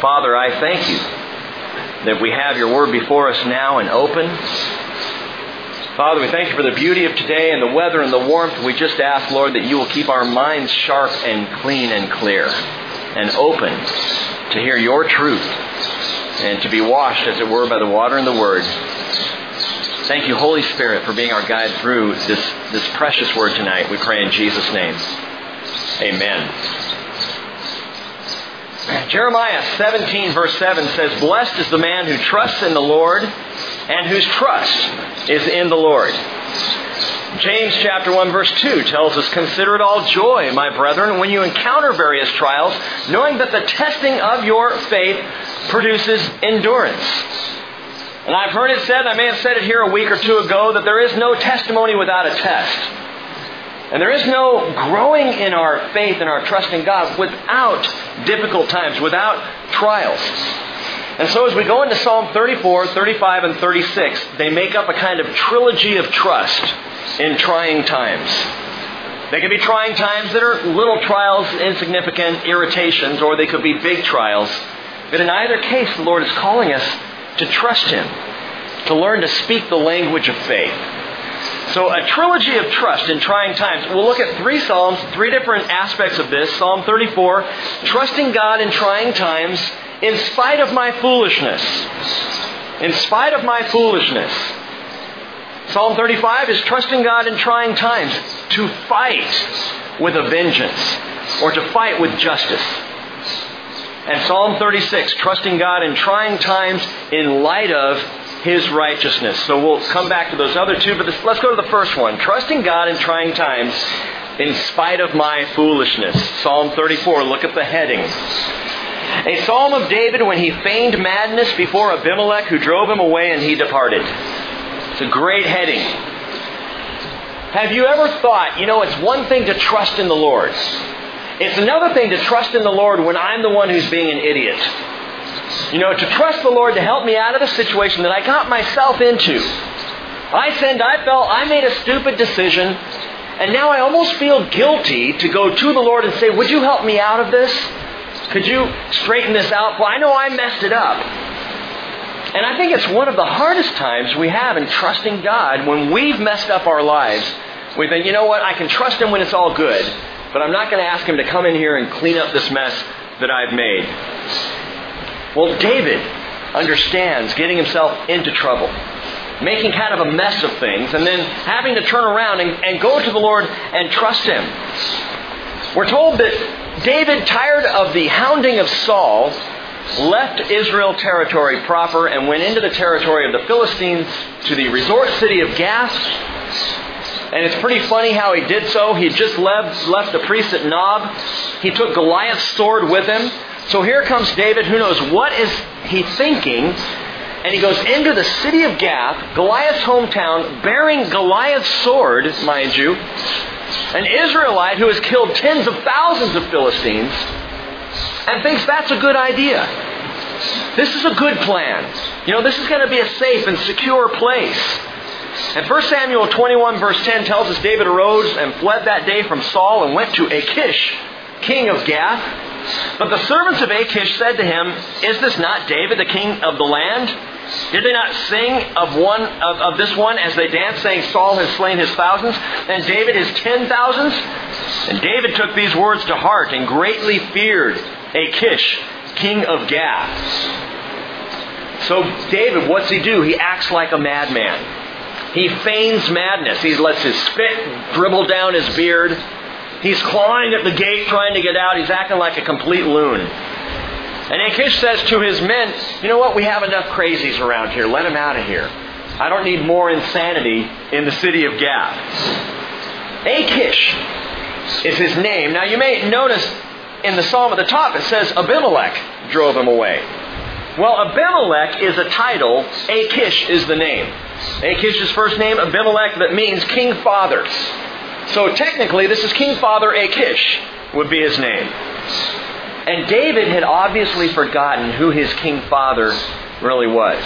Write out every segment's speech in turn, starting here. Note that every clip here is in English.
Father, I thank you that we have your word before us now and open. Father, we thank you for the beauty of today and the weather and the warmth. We just ask, Lord, that you will keep our minds sharp and clean and clear and open to hear your truth and to be washed, as it were, by the water and the word. Thank you, Holy Spirit, for being our guide through this, this precious word tonight. We pray in Jesus' name. Amen. Jeremiah 17 verse 7 says, Blessed is the man who trusts in the Lord and whose trust is in the Lord. James chapter 1 verse 2 tells us, Consider it all joy, my brethren, when you encounter various trials, knowing that the testing of your faith produces endurance. And I've heard it said, I may have said it here a week or two ago, that there is no testimony without a test. And there is no growing in our faith and our trust in God without difficult times, without trials. And so as we go into Psalm 34, 35, and 36, they make up a kind of trilogy of trust in trying times. They can be trying times that are little trials, insignificant irritations, or they could be big trials. But in either case, the Lord is calling us to trust Him, to learn to speak the language of faith. So a trilogy of trust in trying times. We'll look at three Psalms, three different aspects of this. Psalm 34, trusting God in trying times in spite of my foolishness. In spite of my foolishness. Psalm 35 is trusting God in trying times to fight with a vengeance or to fight with justice. And Psalm 36, trusting God in trying times in light of His righteousness. So we'll come back to those other two, but this, let's go to the first one. Trusting God in trying times in spite of my foolishness. Psalm 34, look at the heading. A psalm of David when he feigned madness before Abimelech who drove him away and he departed. It's a great heading. Have you ever thought, you know, it's one thing to trust in the Lord. It's another thing to trust in the Lord when I'm the one who's being an idiot. You know, to trust the Lord to help me out of the situation that I got myself into. I sinned, I fell, I made a stupid decision, and now I almost feel guilty to go to the Lord and say, Would you help me out of this? Could you straighten this out? Well, I know I messed it up. And I think it's one of the hardest times we have in trusting God when we've messed up our lives. We think, you know what, I can trust Him when it's all good, but I'm not going to ask Him to come in here and clean up this mess that I've made. Well, David understands getting himself into trouble, making kind of a mess of things, and then having to turn around and, and go to the Lord and trust Him. We're told that David, tired of the hounding of Saul, left Israel territory proper and went into the territory of the Philistines to the resort city of Gath. And it's pretty funny how he did so. He just left, left the priest at Nob. He took Goliath's sword with him. So here comes David, who knows what is he thinking, and he goes into the city of Gath, Goliath's hometown, bearing Goliath's sword, mind you, an Israelite who has killed tens of thousands of Philistines, and thinks that's a good idea. This is a good plan. You know, this is going to be a safe and secure place. And 1 Samuel 21 verse 10 tells us David arose and fled that day from Saul and went to Achish, king of Gath. But the servants of Achish said to him, Is this not David, the king of the land? Did they not sing of one of, of this one as they danced, saying, Saul has slain his thousands, and David his ten thousands? And David took these words to heart and greatly feared Achish, king of Gath. So David, what's he do? He acts like a madman. He feigns madness. He lets his spit dribble down his beard. He's clawing at the gate trying to get out. He's acting like a complete loon. And Achish says to his men, You know what? We have enough crazies around here. Let them out of here. I don't need more insanity in the city of Gath. Achish is his name. Now you may notice in the psalm at the top it says Abimelech drove him away. Well, Abimelech is a title, Achish is the name. Achish's first name, Abimelech, that means king father. So technically, this is King Father Achish, would be his name. And David had obviously forgotten who his king father really was.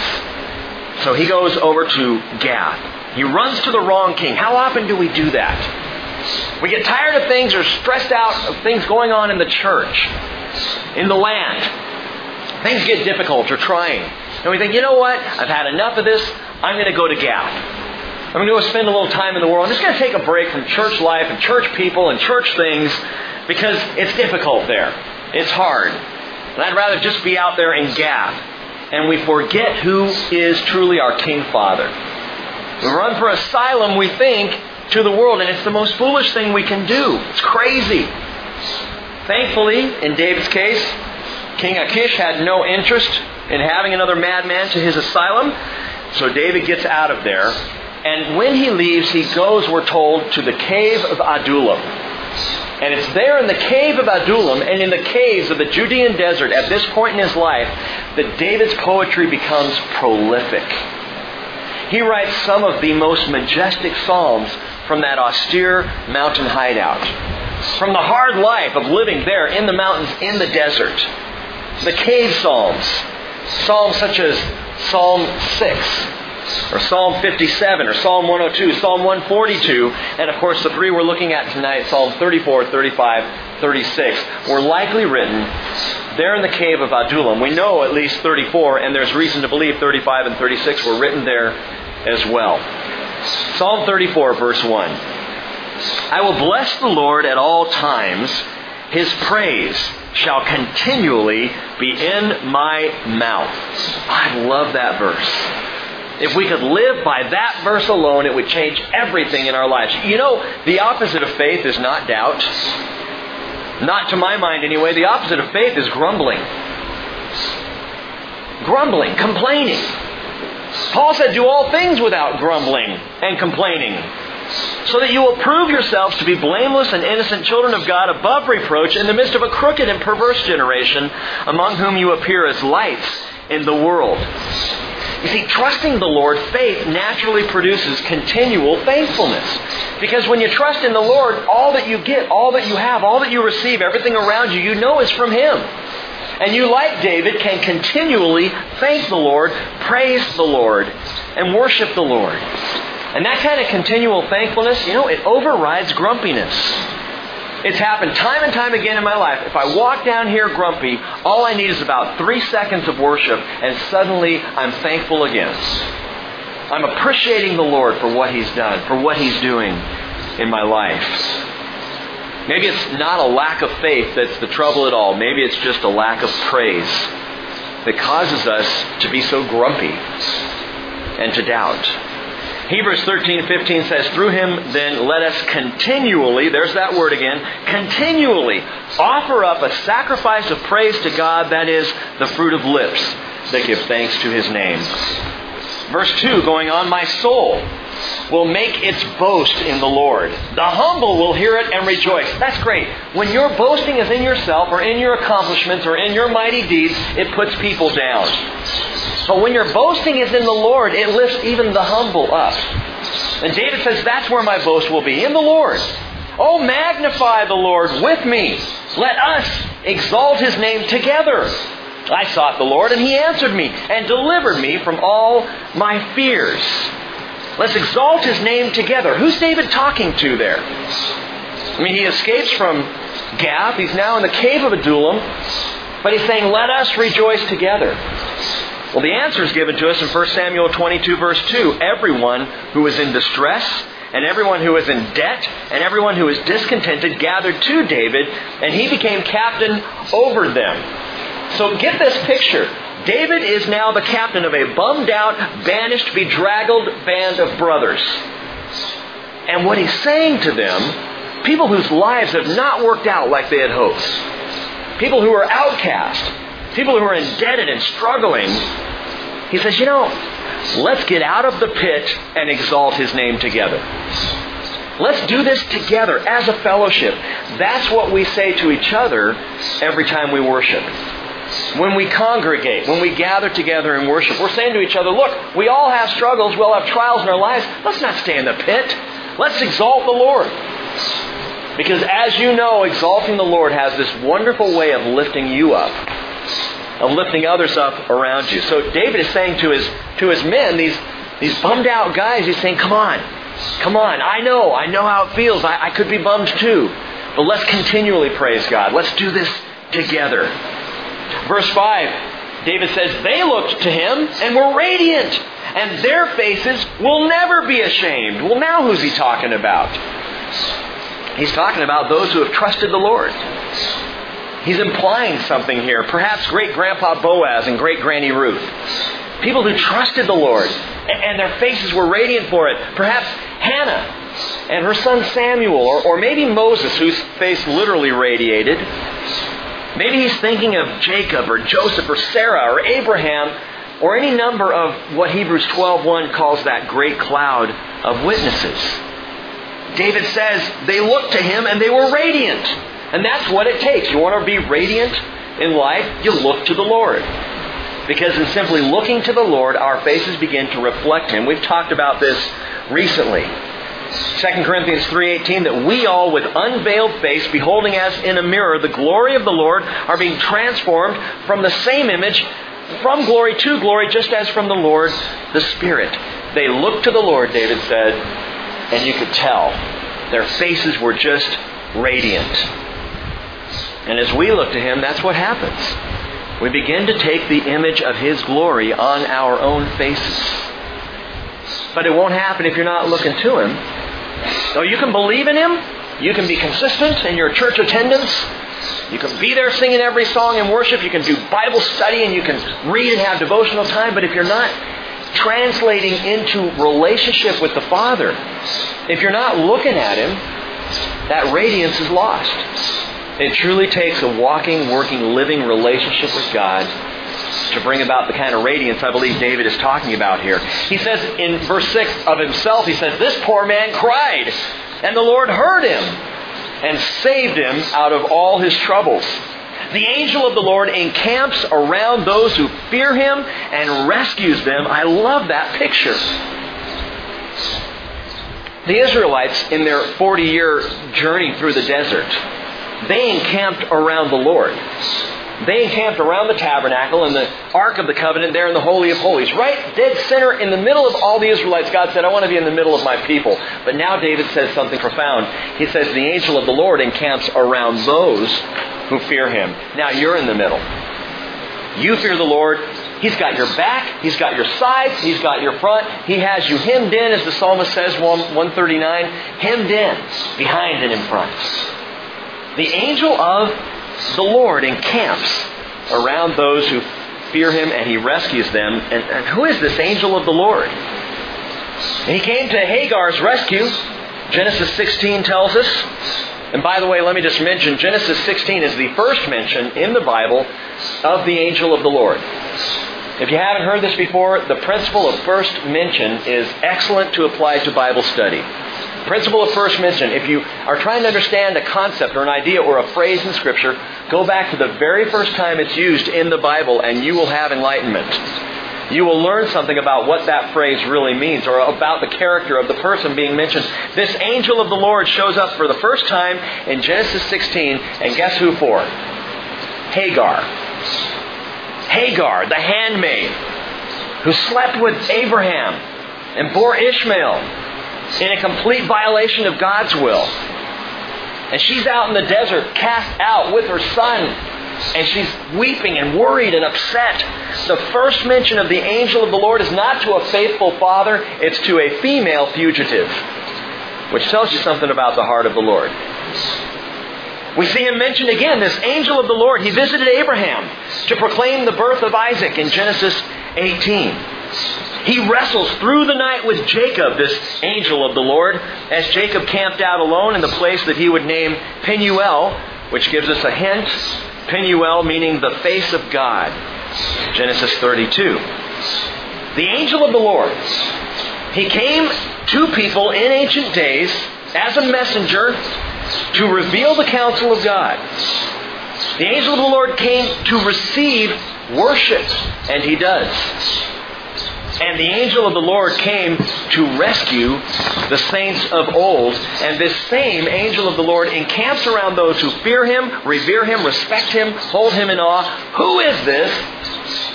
So he goes over to Gath. He runs to the wrong king. How often do we do that? We get tired of things or stressed out of things going on in the church, in the land. Things get difficult or trying. And we think, you know what? I've had enough of this. I'm going to go to Gath. I'm going to go spend a little time in the world. I'm just going to take a break from church life and church people and church things because it's difficult there. It's hard. And I'd rather just be out there in Gath. And we forget who is truly our King Father. We run for asylum, we think, to the world, and it's the most foolish thing we can do. It's crazy. Thankfully, in David's case, King Achish had no interest in having another madman to his asylum, so David gets out of there and when he leaves, he goes, we're told, to the cave of Adullam. And it's there in the cave of Adullam and in the caves of the Judean desert at this point in his life that David's poetry becomes prolific. He writes some of the most majestic psalms from that austere mountain hideout. From the hard life of living there in the mountains, in the desert. The cave psalms. Psalms such as Psalm 6, or Psalm 57, or Psalm 102, Psalm 142, and of course the three we're looking at tonight, Psalm 34, 35, 36, were likely written there in the cave of Adullam. We know at least 34, and there's reason to believe 35 and 36 were written there as well. Psalm 34, verse 1. I will bless the Lord at all times. His praise shall continually be in my mouth. I love that verse. If we could live by that verse alone, it would change everything in our lives. You know, the opposite of faith is not doubt. Not to my mind, anyway. The opposite of faith is grumbling. Grumbling, complaining. Paul said, Do all things without grumbling and complaining, so that you will prove yourselves to be blameless and innocent children of God above reproach in the midst of a crooked and perverse generation, among whom you appear as lights in the world. You see, trusting the Lord, faith naturally produces continual thankfulness. Because when you trust in the Lord, all that you get, all that you have, all that you receive, everything around you, you know is from Him. And you, like David, can continually thank the Lord, praise the Lord, and worship the Lord. And that kind of continual thankfulness, you know, it overrides grumpiness. It's happened time and time again in my life. If I walk down here grumpy, all I need is about three seconds of worship, and suddenly I'm thankful again. I'm appreciating the Lord for what He's done, for what He's doing in my life. Maybe it's not a lack of faith that's the trouble at all. Maybe it's just a lack of praise that causes us to be so grumpy and to doubt. Hebrews 13, 15 says, Through him then let us continually, there's that word again, continually offer up a sacrifice of praise to God, that is, the fruit of lips that give thanks to his name. Verse 2 going on, My soul will make its boast in the Lord. The humble will hear it and rejoice. That's great. When your boasting is in yourself or in your accomplishments or in your mighty deeds, it puts people down. But when your boasting is in the Lord, it lifts even the humble up. And David says, That's where my boast will be, in the Lord. Oh, magnify the Lord with me. Let us exalt his name together. I sought the Lord, and he answered me and delivered me from all my fears. Let's exalt his name together. Who's David talking to there? I mean, he escapes from Gath. He's now in the cave of Adullam. But he's saying, let us rejoice together. Well, the answer is given to us in 1 Samuel 22, verse 2. Everyone who is in distress, and everyone who is in debt, and everyone who is discontented gathered to David, and he became captain over them. So get this picture. David is now the captain of a bummed out, banished, bedraggled band of brothers. And what he's saying to them, people whose lives have not worked out like they had hoped, people who are outcast, people who are indebted and struggling, he says, you know, let's get out of the pit and exalt his name together. Let's do this together as a fellowship. That's what we say to each other every time we worship. When we congregate, when we gather together and worship, we're saying to each other, look, we all have struggles, we all have trials in our lives. Let's not stay in the pit. Let's exalt the Lord. Because as you know, exalting the Lord has this wonderful way of lifting you up of lifting others up around you. So David is saying to his to his men, these these bummed out guys, he's saying, Come on, come on, I know, I know how it feels. I, I could be bummed too. But let's continually praise God. Let's do this together. Verse 5 David says, they looked to him and were radiant, and their faces will never be ashamed. Well, now who's he talking about? He's talking about those who have trusted the Lord. He's implying something here. Perhaps great grandpa Boaz and great granny Ruth. People who trusted the Lord and their faces were radiant for it. Perhaps Hannah and her son Samuel, or, or maybe Moses, whose face literally radiated. Maybe he's thinking of Jacob or Joseph or Sarah or Abraham or any number of what Hebrews 12:1 calls that great cloud of witnesses. David says they looked to him and they were radiant. And that's what it takes. You want to be radiant in life, you look to the Lord. Because in simply looking to the Lord, our faces begin to reflect him. We've talked about this recently. 2 Corinthians 3:18 that we all with unveiled face beholding as in a mirror the glory of the Lord are being transformed from the same image from glory to glory just as from the Lord the Spirit. They looked to the Lord, David said, and you could tell their faces were just radiant. And as we look to him, that's what happens. We begin to take the image of his glory on our own faces. But it won't happen if you're not looking to him. So you can believe in Him. You can be consistent in your church attendance. You can be there singing every song in worship. You can do Bible study and you can read and have devotional time. But if you're not translating into relationship with the Father, if you're not looking at Him, that radiance is lost. It truly takes a walking, working, living relationship with God to bring about the kind of radiance I believe David is talking about here. He says in verse 6 of himself, he says, This poor man cried, and the Lord heard him and saved him out of all his troubles. The angel of the Lord encamps around those who fear him and rescues them. I love that picture. The Israelites, in their 40 year journey through the desert, they encamped around the Lord. They encamped around the tabernacle and the Ark of the Covenant there in the Holy of Holies. Right dead center in the middle of all the Israelites, God said, I want to be in the middle of my people. But now David says something profound. He says, The angel of the Lord encamps around those who fear him. Now you're in the middle. You fear the Lord. He's got your back. He's got your sides. He's got your front. He has you hemmed in, as the psalmist says, 139, hemmed in, behind and in front. The angel of the Lord encamps around those who fear him and he rescues them. And, and who is this angel of the Lord? he came to Hagar's rescue. Genesis 16 tells us. And by the way, let me just mention Genesis 16 is the first mention in the Bible of the angel of the Lord. If you haven't heard this before, the principle of first mention is excellent to apply to Bible study. Principle of first mention. If you are trying to understand a concept or an idea or a phrase in Scripture, go back to the very first time it's used in the Bible and you will have enlightenment. You will learn something about what that phrase really means or about the character of the person being mentioned. This angel of the Lord shows up for the first time in Genesis 16, and guess who for? Hagar. Hagar, the handmaid, who slept with Abraham and bore Ishmael in a complete violation of God's will. And she's out in the desert, cast out with her son. And she's weeping and worried and upset. The first mention of the angel of the Lord is not to a faithful father, it's to a female fugitive. Which tells you something about the heart of the Lord. We see him mentioned again, this angel of the Lord. He visited Abraham to proclaim the birth of Isaac in Genesis 18. He wrestles through the night with Jacob, this angel of the Lord, as Jacob camped out alone in the place that he would name Peniel, which gives us a hint. Peniel meaning the face of God. Genesis 32. The angel of the Lord. He came to people in ancient days as a messenger to reveal the counsel of God. The angel of the Lord came to receive worship, and he does. And the angel of the Lord came to rescue the saints of old. And this same angel of the Lord encamps around those who fear him, revere him, respect him, hold him in awe. Who is this?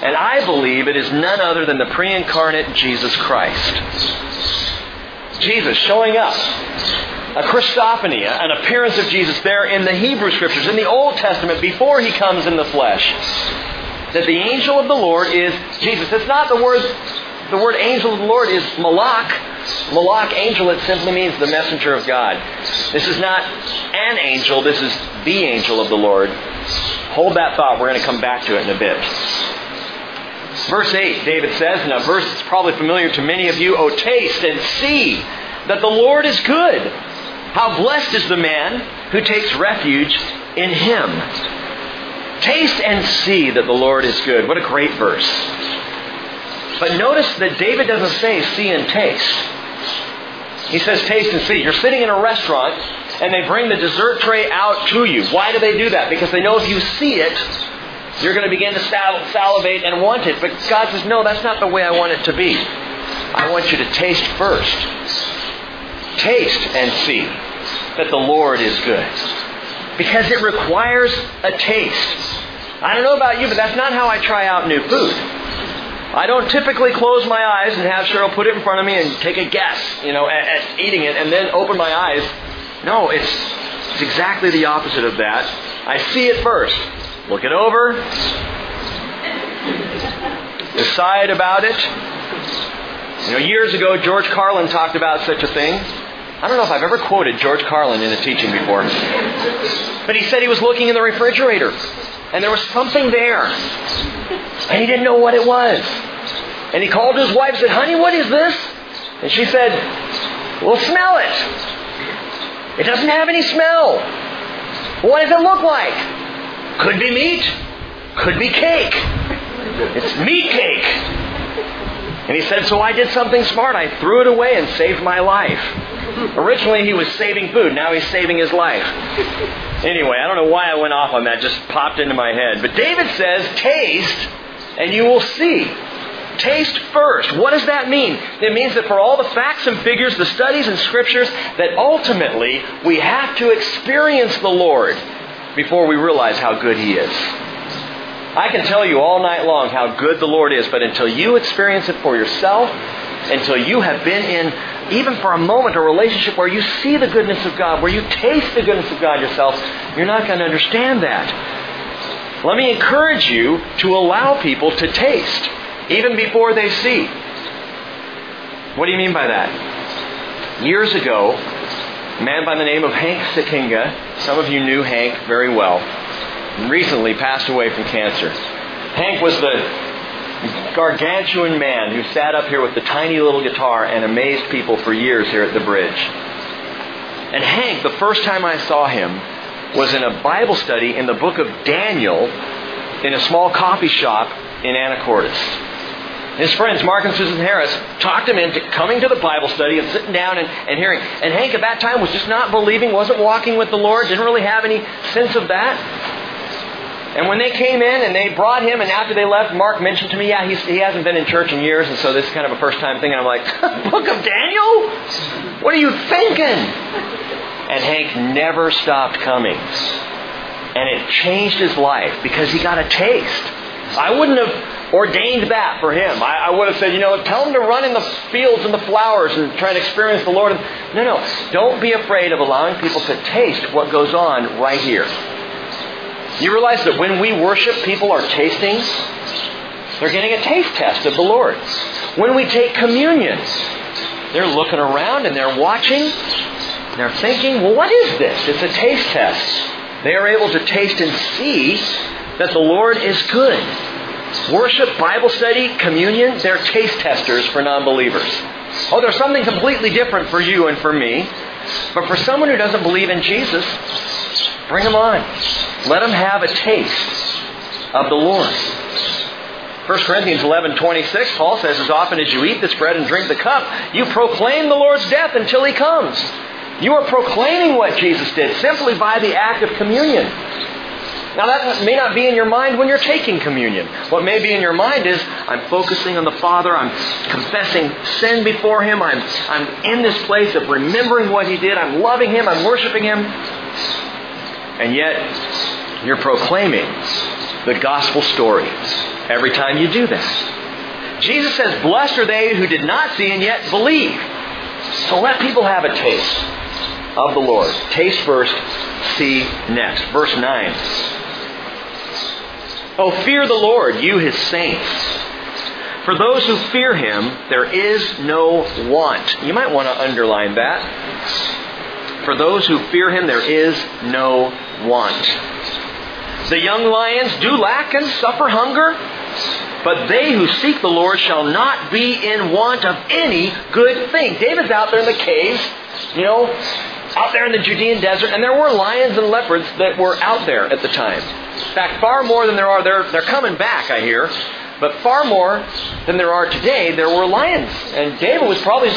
And I believe it is none other than the pre incarnate Jesus Christ. Jesus showing up. A Christophany, an appearance of Jesus there in the Hebrew Scriptures, in the Old Testament, before he comes in the flesh. that the angel of the Lord is Jesus. It's not the word, the word angel of the Lord is malak. Malak angel, it simply means the messenger of God. This is not an angel, this is the angel of the Lord. Hold that thought. We're going to come back to it in a bit. Verse 8, David says, and a verse that's probably familiar to many of you, Oh, taste and see that the Lord is good. How blessed is the man who takes refuge in him. Taste and see that the Lord is good. What a great verse. But notice that David doesn't say see and taste. He says taste and see. You're sitting in a restaurant and they bring the dessert tray out to you. Why do they do that? Because they know if you see it, you're going to begin to salivate and want it. But God says, no, that's not the way I want it to be. I want you to taste first. Taste and see that the Lord is good. Because it requires a taste. I don't know about you, but that's not how I try out new food. I don't typically close my eyes and have Cheryl put it in front of me and take a guess, you know, at, at eating it and then open my eyes. No, it's, it's exactly the opposite of that. I see it first, look it over, decide about it. You know, years ago, George Carlin talked about such a thing. I don't know if I've ever quoted George Carlin in a teaching before. But he said he was looking in the refrigerator and there was something there. And he didn't know what it was. And he called his wife and said, Honey, what is this? And she said, Well, smell it. It doesn't have any smell. What does it look like? Could be meat. Could be cake. It's meat cake. And he said, So I did something smart. I threw it away and saved my life. Originally, he was saving food. Now he's saving his life. Anyway, I don't know why I went off on that. Just popped into my head. But David says, taste and you will see. Taste first. What does that mean? It means that for all the facts and figures, the studies and scriptures, that ultimately we have to experience the Lord before we realize how good He is. I can tell you all night long how good the Lord is, but until you experience it for yourself, until you have been in even for a moment, a relationship where you see the goodness of God, where you taste the goodness of God yourself, you're not going to understand that. Let me encourage you to allow people to taste, even before they see. What do you mean by that? Years ago, a man by the name of Hank Sakinga, some of you knew Hank very well, recently passed away from cancer. Hank was the gargantuan man who sat up here with the tiny little guitar and amazed people for years here at the bridge. And Hank, the first time I saw him, was in a Bible study in the book of Daniel in a small coffee shop in Anacortes. His friends, Mark and Susan Harris, talked him into coming to the Bible study and sitting down and, and hearing. And Hank at that time was just not believing, wasn't walking with the Lord, didn't really have any sense of that. And when they came in and they brought him, and after they left, Mark mentioned to me, yeah, he hasn't been in church in years, and so this is kind of a first time thing. And I'm like, Book of Daniel? What are you thinking? And Hank never stopped coming. And it changed his life because he got a taste. I wouldn't have ordained that for him. I, I, would have said, you know, tell him to run in the fields and the flowers and try and experience the Lord. No, no. Don't be afraid of allowing people to taste what goes on right here. You realize that when we worship, people are tasting. They're getting a taste test of the Lord. When we take communion, they're looking around and they're watching. They're thinking, well, what is this? It's a taste test. They are able to taste and see that the Lord is good. Worship, Bible study, communion, they're taste testers for non believers. Oh, there's something completely different for you and for me. But for someone who doesn't believe in Jesus, bring them on. Let them have a taste of the Lord. 1 Corinthians 11, 26, Paul says, As often as you eat this bread and drink the cup, you proclaim the Lord's death until he comes. You are proclaiming what Jesus did simply by the act of communion. Now, that may not be in your mind when you're taking communion. What may be in your mind is, I'm focusing on the Father, I'm confessing sin before Him, I'm, I'm in this place of remembering what He did, I'm loving Him, I'm worshiping Him. And yet, you're proclaiming the gospel story every time you do that. Jesus says, Blessed are they who did not see and yet believe. So let people have a taste of the Lord. Taste first, see next. Verse 9. Oh, fear the Lord, you his saints. For those who fear him, there is no want. You might want to underline that. For those who fear him, there is no want. The young lions do lack and suffer hunger, but they who seek the Lord shall not be in want of any good thing. David's out there in the caves, you know, out there in the Judean desert, and there were lions and leopards that were out there at the time. In fact, far more than there are. They're, they're coming back, I hear. But far more than there are today, there were lions. And David was probably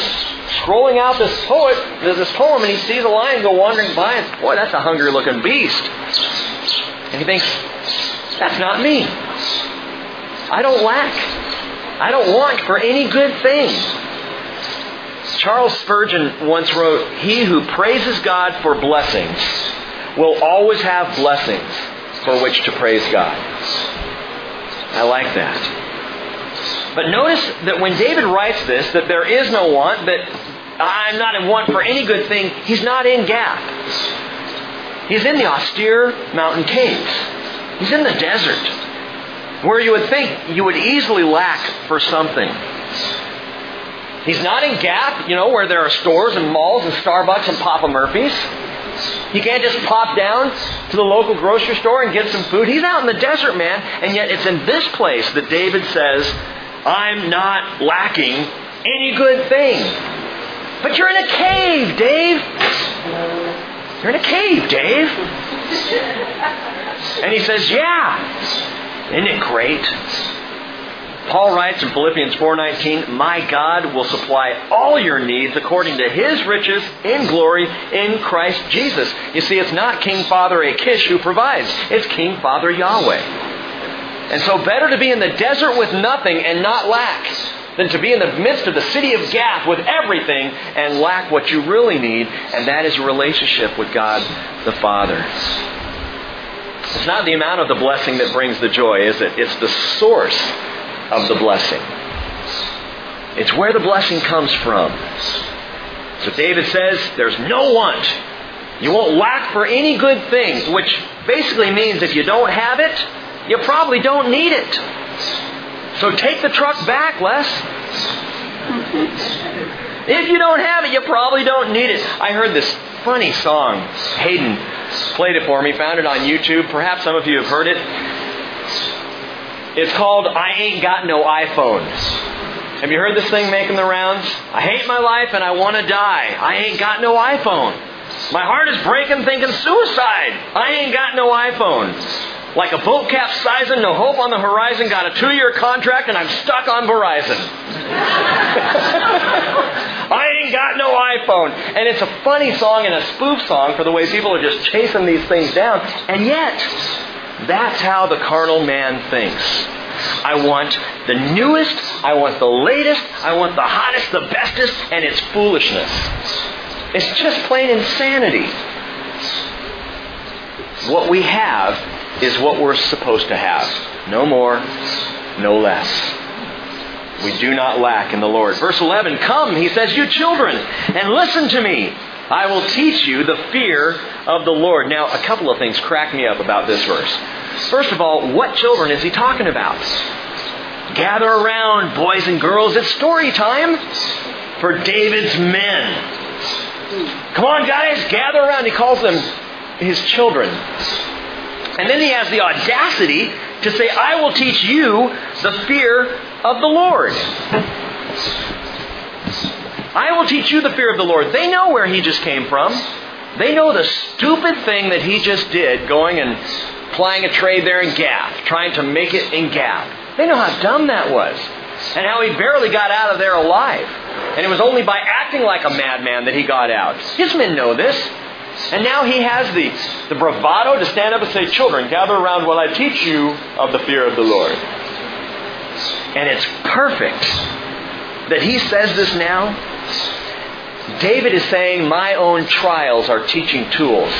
scrolling out this poet, this poem, and he sees a lion go wandering by, and boy, that's a hungry looking beast. And he thinks, that's not me. I don't lack. I don't want for any good thing. Charles Spurgeon once wrote, He who praises God for blessings will always have blessings for which to praise God. I like that. But notice that when David writes this, that there is no want, that I'm not in want for any good thing, he's not in Gath. He's in the austere mountain caves. He's in the desert, where you would think you would easily lack for something. He's not in Gath, you know, where there are stores and malls and Starbucks and Papa Murphy's. He can't just pop down to the local grocery store and get some food. He's out in the desert, man. And yet it's in this place that David says, I'm not lacking any good thing. But you're in a cave, Dave. You're in a cave, Dave. And he says, Yeah. Isn't it great? Paul writes in Philippians 4:19, "My God will supply all your needs according to his riches in glory in Christ Jesus." You see, it's not King Father Achish who provides. It's King Father Yahweh. And so better to be in the desert with nothing and not lack than to be in the midst of the city of Gath with everything and lack what you really need, and that is a relationship with God the Father. It's not the amount of the blessing that brings the joy, is it? It's the source of the blessing. It's where the blessing comes from. So David says, there's no want. You won't lack for any good thing, which basically means if you don't have it, you probably don't need it. So take the truck back, Les. if you don't have it, you probably don't need it. I heard this funny song. Hayden played it for me, found it on YouTube. Perhaps some of you have heard it. It's called I Ain't Got No iPhone. Have you heard this thing making the rounds? I hate my life and I want to die. I ain't got no iPhone. My heart is breaking thinking suicide. I ain't got no iPhone. Like a boat capsizing, no hope on the horizon, got a two year contract and I'm stuck on Verizon. I ain't got no iPhone. And it's a funny song and a spoof song for the way people are just chasing these things down. And yet, that's how the carnal man thinks. I want the newest, I want the latest, I want the hottest, the bestest, and it's foolishness. It's just plain insanity. What we have is what we're supposed to have. No more, no less. We do not lack in the Lord. Verse 11, Come, he says, you children, and listen to me. I will teach you the fear of the Lord. Now, a couple of things crack me up about this verse. First of all, what children is he talking about? Gather around, boys and girls. It's story time for David's men. Come on, guys, gather around. He calls them his children. And then he has the audacity to say, I will teach you the fear of the Lord. I will teach you the fear of the Lord. They know where he just came from. They know the stupid thing that he just did, going and plying a trade there in Gath, trying to make it in Gath. They know how dumb that was. And how he barely got out of there alive. And it was only by acting like a madman that he got out. His men know this. And now he has the, the bravado to stand up and say, Children, gather around while I teach you of the fear of the Lord. And it's perfect that he says this now. David is saying, My own trials are teaching tools.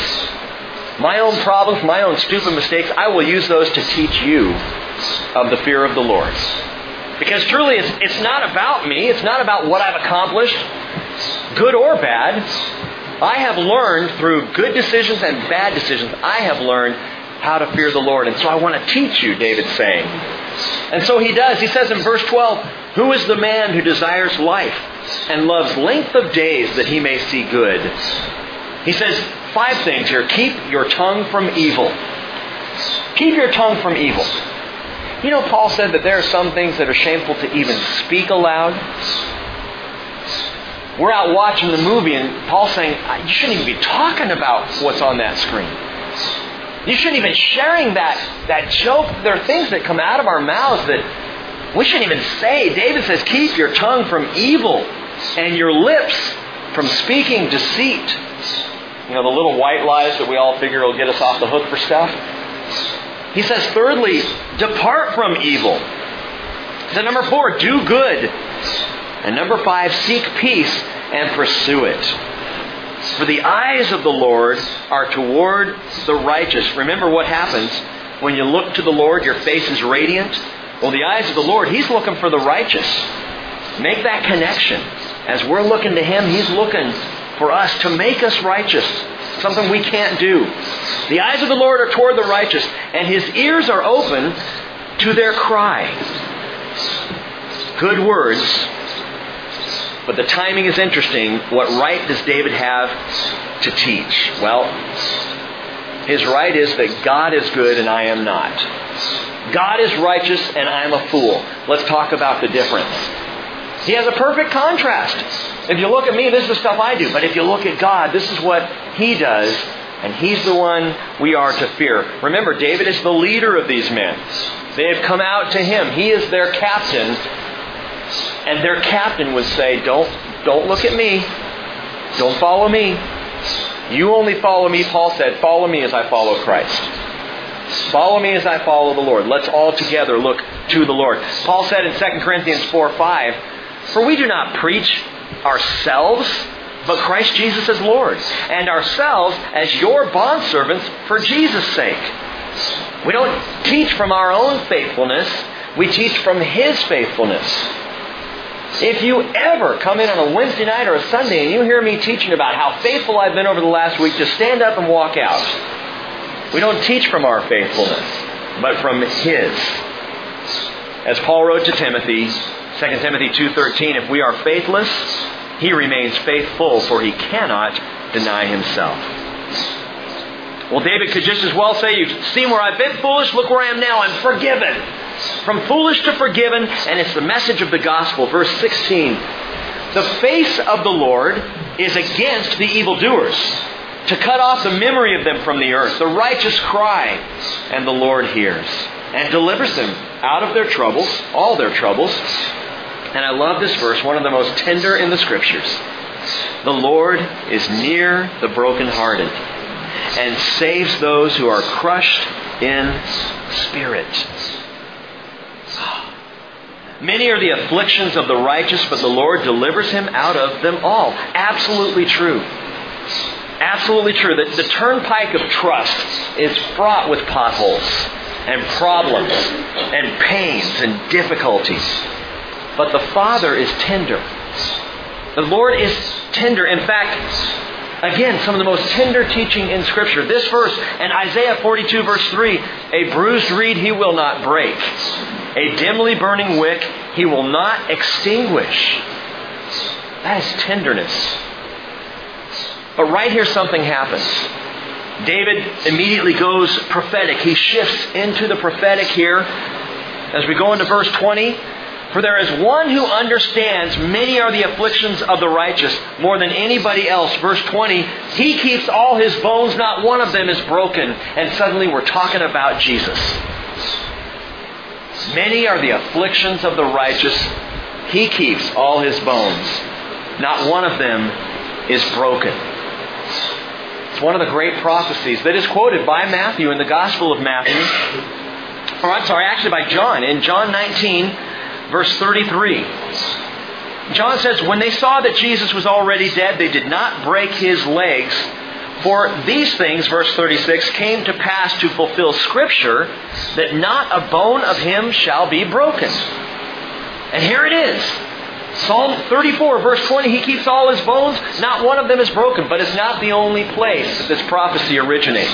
My own problems, my own stupid mistakes, I will use those to teach you of the fear of the Lord. Because truly, it's, it's not about me. It's not about what I've accomplished, good or bad. I have learned through good decisions and bad decisions, I have learned how to fear the Lord. And so I want to teach you, David's saying. And so he does. He says in verse 12, Who is the man who desires life and loves length of days that he may see good? He says five things here. Keep your tongue from evil. Keep your tongue from evil. You know, Paul said that there are some things that are shameful to even speak aloud. We're out watching the movie, and Paul's saying, you shouldn't even be talking about what's on that screen. You shouldn't even sharing that, that joke. There are things that come out of our mouths that we shouldn't even say. David says, keep your tongue from evil and your lips from speaking deceit. You know, the little white lies that we all figure will get us off the hook for stuff. He says, thirdly, depart from evil. Then number four, do good. And number five, seek peace and pursue it. For the eyes of the Lord are toward the righteous. Remember what happens when you look to the Lord, your face is radiant. Well, the eyes of the Lord, He's looking for the righteous. Make that connection. As we're looking to Him, He's looking for us to make us righteous. Something we can't do. The eyes of the Lord are toward the righteous, and His ears are open to their cry. Good words but the timing is interesting. What right does David have to teach? Well, his right is that God is good and I am not. God is righteous and I'm a fool. Let's talk about the difference. He has a perfect contrast. If you look at me, this is the stuff I do. But if you look at God, this is what He does. And He's the one we are to fear. Remember, David is the leader of these men. They have come out to Him. He is their captain. And their captain would say, Don't, don't look at me. Don't follow me. You only follow me, Paul said, follow me as I follow Christ. Follow me as I follow the Lord. Let's all together look to the Lord. Paul said in 2 Corinthians 4 5, For we do not preach ourselves, but Christ Jesus as Lord, and ourselves as your bondservants for Jesus' sake. We don't teach from our own faithfulness, we teach from His faithfulness. If you ever come in on a Wednesday night or a Sunday and you hear me teaching about how faithful I've been over the last week, just stand up and walk out. We don't teach from our faithfulness, but from His. As Paul wrote to Timothy, 2 Timothy 2:13, if we are faithless, he remains faithful for he cannot deny himself. Well, David could just as well say, You've seen where I've been foolish, look where I am now, I'm forgiven. From foolish to forgiven, and it's the message of the gospel. Verse 16. The face of the Lord is against the evildoers, to cut off the memory of them from the earth. The righteous cry, and the Lord hears, and delivers them out of their troubles, all their troubles. And I love this verse, one of the most tender in the scriptures. The Lord is near the brokenhearted and saves those who are crushed in spirit. Many are the afflictions of the righteous, but the Lord delivers him out of them all. Absolutely true. Absolutely true. that the turnpike of trust is fraught with potholes and problems and pains and difficulties. But the Father is tender. The Lord is tender. In fact, again, some of the most tender teaching in Scripture. This verse and Isaiah 42, verse 3 A bruised reed he will not break, a dimly burning wick he will not extinguish. That is tenderness. But right here, something happens. David immediately goes prophetic. He shifts into the prophetic here. As we go into verse 20, for there is one who understands many are the afflictions of the righteous more than anybody else. Verse 20, he keeps all his bones, not one of them is broken. And suddenly we're talking about Jesus. Many are the afflictions of the righteous. He keeps all his bones. Not one of them is broken. It's one of the great prophecies that is quoted by Matthew in the Gospel of Matthew. Or I'm sorry, actually by John. In John 19, verse 33. John says, When they saw that Jesus was already dead, they did not break his legs. For these things, verse 36, came to pass to fulfill Scripture, that not a bone of him shall be broken. And here it is. Psalm 34, verse 20, he keeps all his bones, not one of them is broken, but it's not the only place that this prophecy originates.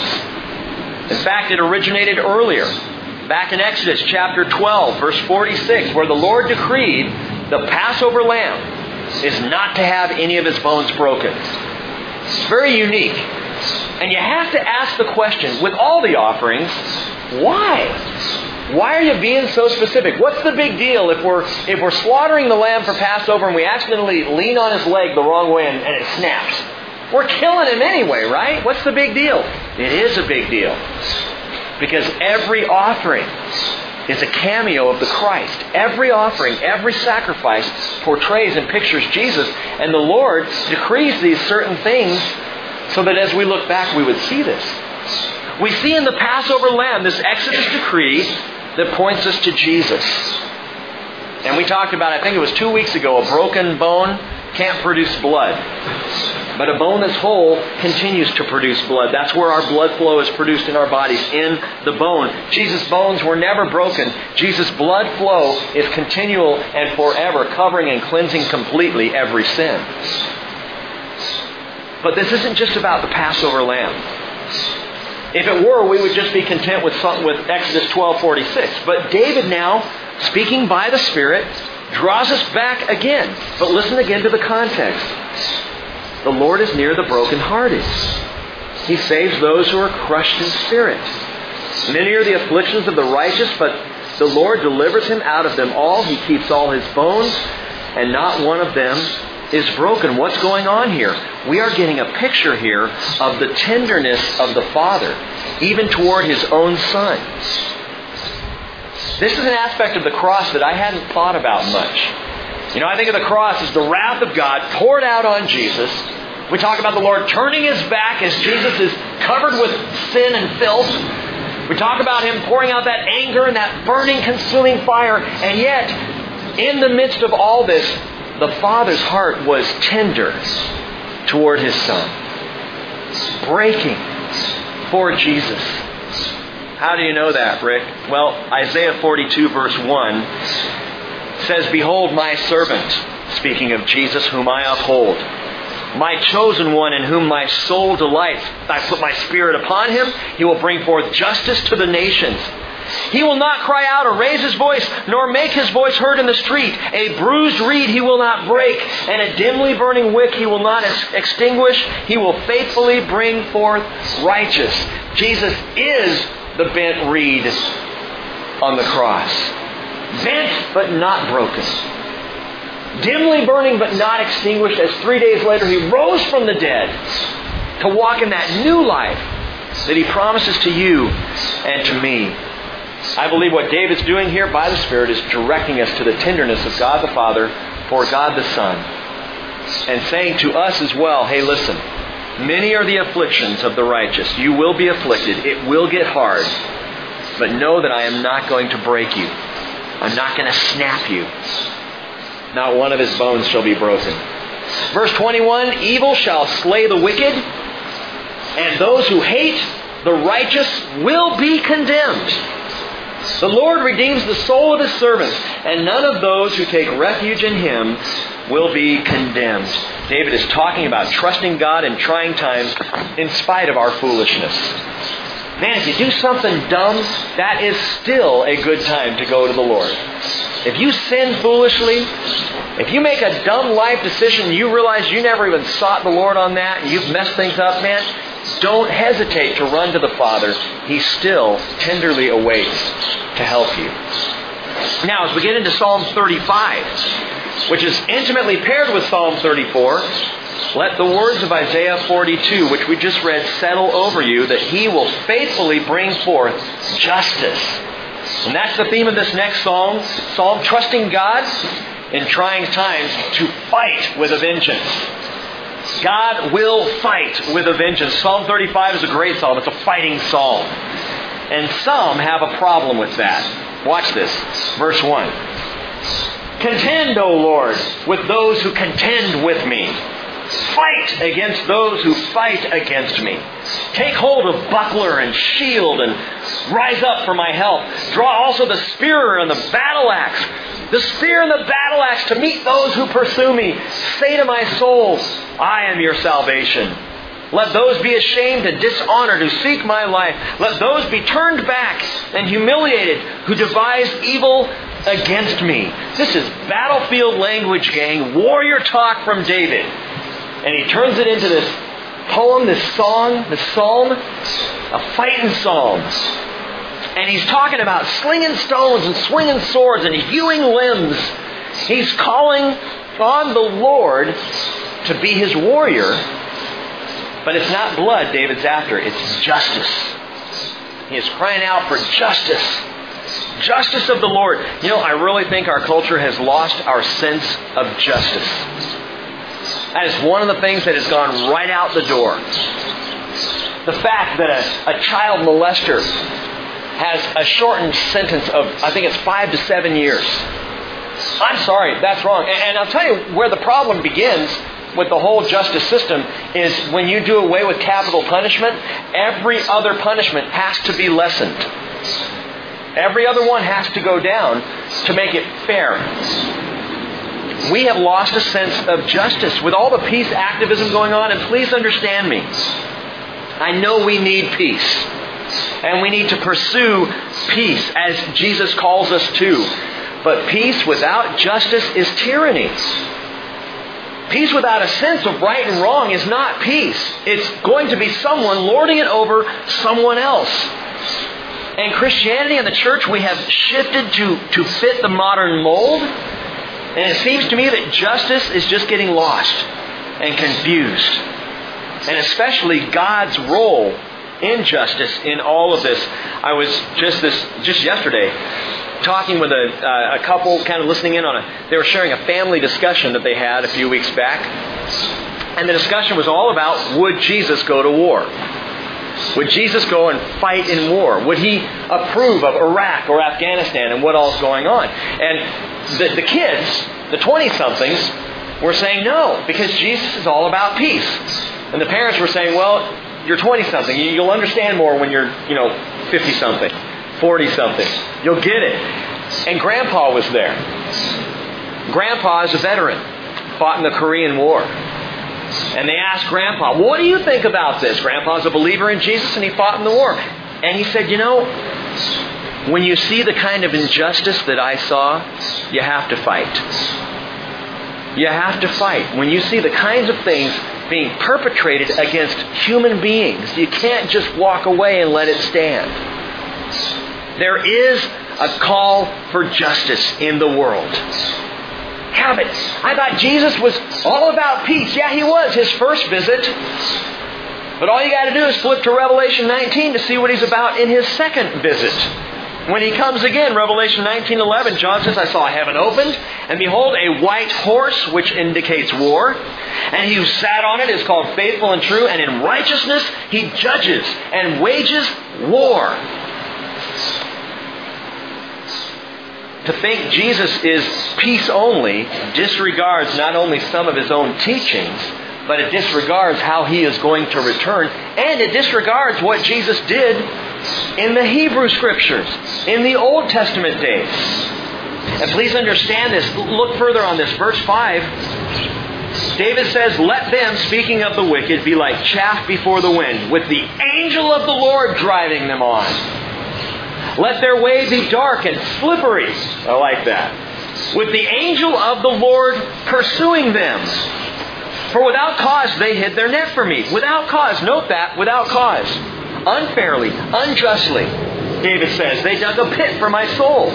In fact, it originated earlier, back in Exodus chapter 12, verse 46, where the Lord decreed the Passover lamb is not to have any of his bones broken. It's very unique. And you have to ask the question, with all the offerings, why? Why are you being so specific? What's the big deal if we're if we're slaughtering the lamb for Passover and we accidentally lean on his leg the wrong way and, and it snaps? We're killing him anyway, right? What's the big deal? It is a big deal. Because every offering is a cameo of the Christ. Every offering, every sacrifice portrays and pictures Jesus. And the Lord decrees these certain things so that as we look back, we would see this. We see in the Passover lamb this Exodus decree that points us to Jesus. And we talked about, I think it was two weeks ago, a broken bone can't produce blood. But a bone that's whole continues to produce blood. That's where our blood flow is produced in our bodies, in the bone. Jesus' bones were never broken. Jesus' blood flow is continual and forever, covering and cleansing completely every sin. But this isn't just about the Passover lamb. If it were, we would just be content with, something with Exodus 12:46. But David now, speaking by the Spirit, draws us back again. But listen again to the context. The Lord is near the brokenhearted. He saves those who are crushed in spirit. Many are the afflictions of the righteous, but the Lord delivers him out of them all. He keeps all his bones, and not one of them is broken. What's going on here? We are getting a picture here of the tenderness of the Father, even toward his own Son. This is an aspect of the cross that I hadn't thought about much. You know, I think of the cross as the wrath of God poured out on Jesus. We talk about the Lord turning his back as Jesus is covered with sin and filth. We talk about him pouring out that anger and that burning, consuming fire. And yet, in the midst of all this, the Father's heart was tender toward his Son, breaking for Jesus. How do you know that, Rick? Well, Isaiah 42, verse 1 says, Behold, my servant, speaking of Jesus, whom I uphold, my chosen one in whom my soul delights. I put my spirit upon him. He will bring forth justice to the nations. He will not cry out or raise his voice, nor make his voice heard in the street. A bruised reed he will not break, and a dimly burning wick he will not extinguish. He will faithfully bring forth righteous. Jesus is the bent reed on the cross. Bent but not broken. Dimly burning but not extinguished as three days later he rose from the dead to walk in that new life that he promises to you and to me. I believe what David's doing here by the Spirit is directing us to the tenderness of God the Father for God the Son. And saying to us as well, hey, listen, Many are the afflictions of the righteous. You will be afflicted. It will get hard. But know that I am not going to break you. I'm not going to snap you. Not one of his bones shall be broken. Verse 21 Evil shall slay the wicked, and those who hate the righteous will be condemned. The Lord redeems the soul of his servants, and none of those who take refuge in him will be condemned. David is talking about trusting God in trying times in spite of our foolishness. Man, if you do something dumb, that is still a good time to go to the Lord. If you sin foolishly, if you make a dumb life decision, you realize you never even sought the Lord on that, and you've messed things up, man, don't hesitate to run to the Father. He still tenderly awaits to help you. Now, as we get into Psalm 35, which is intimately paired with Psalm 34, let the words of Isaiah 42, which we just read, settle over you that he will faithfully bring forth justice. And that's the theme of this next psalm. Psalm trusting God in trying times to fight with a vengeance. God will fight with a vengeance. Psalm 35 is a great psalm. It's a fighting psalm. And some have a problem with that. Watch this. Verse 1. Contend, O Lord, with those who contend with me. Fight against those who fight against me. Take hold of buckler and shield and rise up for my help. Draw also the spear and the battle axe the spear and the battle axe to meet those who pursue me. Say to my soul, I am your salvation. Let those be ashamed and dishonored who seek my life. Let those be turned back and humiliated who devise evil against me. This is battlefield language, gang. Warrior talk from David. And he turns it into this poem, this song, this psalm, a fighting psalm. And he's talking about slinging stones and swinging swords and hewing limbs. He's calling on the Lord to be his warrior but it's not blood David's after, it's justice. He is crying out for justice. Justice of the Lord. You know, I really think our culture has lost our sense of justice. That is one of the things that has gone right out the door. The fact that a, a child molester has a shortened sentence of, I think it's five to seven years. I'm sorry, that's wrong. And, and I'll tell you where the problem begins with the whole justice system is when you do away with capital punishment, every other punishment has to be lessened. Every other one has to go down to make it fair. We have lost a sense of justice with all the peace activism going on, and please understand me. I know we need peace. And we need to pursue peace as Jesus calls us to. But peace without justice is tyranny. Peace without a sense of right and wrong is not peace. It's going to be someone lording it over someone else. And Christianity and the church, we have shifted to, to fit the modern mold. And it seems to me that justice is just getting lost and confused. And especially God's role in justice in all of this. I was just this just yesterday talking with a, uh, a couple, kind of listening in on a, they were sharing a family discussion that they had a few weeks back. And the discussion was all about would Jesus go to war? Would Jesus go and fight in war? Would he approve of Iraq or Afghanistan and what all's going on? And the, the kids, the 20 somethings, were saying no, because Jesus is all about peace. And the parents were saying, well, you're 20 something. You'll understand more when you're, you know, 50 something. 40 something. You'll get it. And Grandpa was there. Grandpa is a veteran, fought in the Korean War. And they asked Grandpa, What do you think about this? Grandpa's a believer in Jesus and he fought in the war. And he said, You know, when you see the kind of injustice that I saw, you have to fight. You have to fight. When you see the kinds of things being perpetrated against human beings, you can't just walk away and let it stand. There is a call for justice in the world. Have it. I thought Jesus was all about peace. Yeah, he was his first visit. But all you got to do is flip to Revelation 19 to see what he's about in his second visit. When he comes again, Revelation 19:11, John says, "I saw heaven opened, and behold, a white horse, which indicates war, and he who sat on it is called faithful and true, and in righteousness he judges and wages war." To think Jesus is peace only disregards not only some of his own teachings, but it disregards how he is going to return, and it disregards what Jesus did in the Hebrew Scriptures, in the Old Testament days. And please understand this. Look further on this. Verse 5. David says, Let them, speaking of the wicked, be like chaff before the wind, with the angel of the Lord driving them on. Let their way be dark and slippery. I like that. With the angel of the Lord pursuing them. For without cause they hid their net for me. Without cause. Note that. Without cause. Unfairly. Unjustly. David says, They dug a pit for my soul.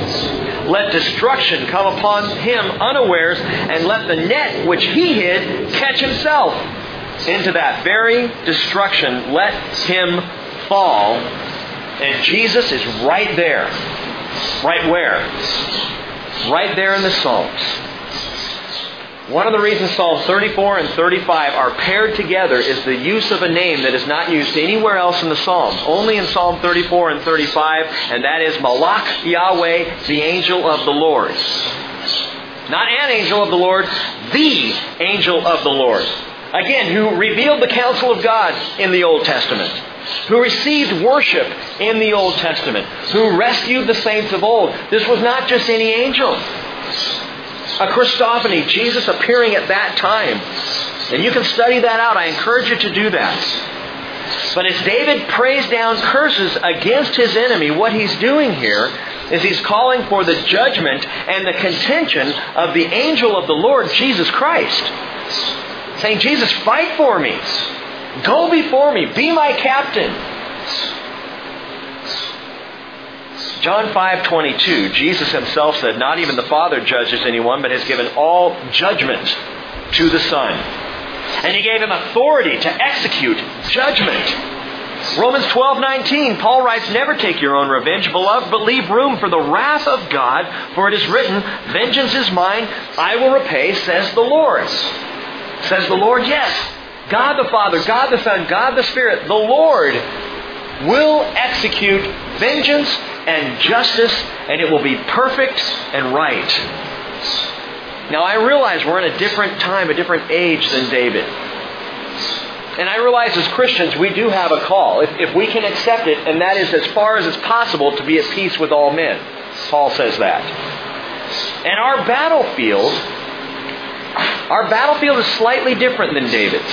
Let destruction come upon him unawares, and let the net which he hid catch himself. Into that very destruction let him fall and Jesus is right there. Right where? Right there in the Psalms. One of the reasons Psalms 34 and 35 are paired together is the use of a name that is not used anywhere else in the Psalms. Only in Psalm 34 and 35, and that is Malach Yahweh, the angel of the Lord. Not an angel of the Lord, the angel of the Lord. Again, who revealed the counsel of God in the Old Testament who received worship in the Old Testament, who rescued the saints of old. This was not just any angel. A Christophany, Jesus appearing at that time. And you can study that out. I encourage you to do that. But as David prays down curses against his enemy, what he's doing here is he's calling for the judgment and the contention of the angel of the Lord, Jesus Christ. Saying, Jesus, fight for me. Go before me. Be my captain. John 5:22, Jesus himself said, "Not even the Father judges anyone, but has given all judgment to the Son." And he gave him authority to execute judgment. Romans 12:19, Paul writes, "Never take your own revenge, beloved, but leave room for the wrath of God, for it is written, vengeance is mine, I will repay, says the Lord." Says the Lord, yes. God the Father, God the Son, God the Spirit, the Lord will execute vengeance and justice, and it will be perfect and right. Now, I realize we're in a different time, a different age than David. And I realize as Christians, we do have a call. If, if we can accept it, and that is as far as it's possible to be at peace with all men. Paul says that. And our battlefield, our battlefield is slightly different than David's.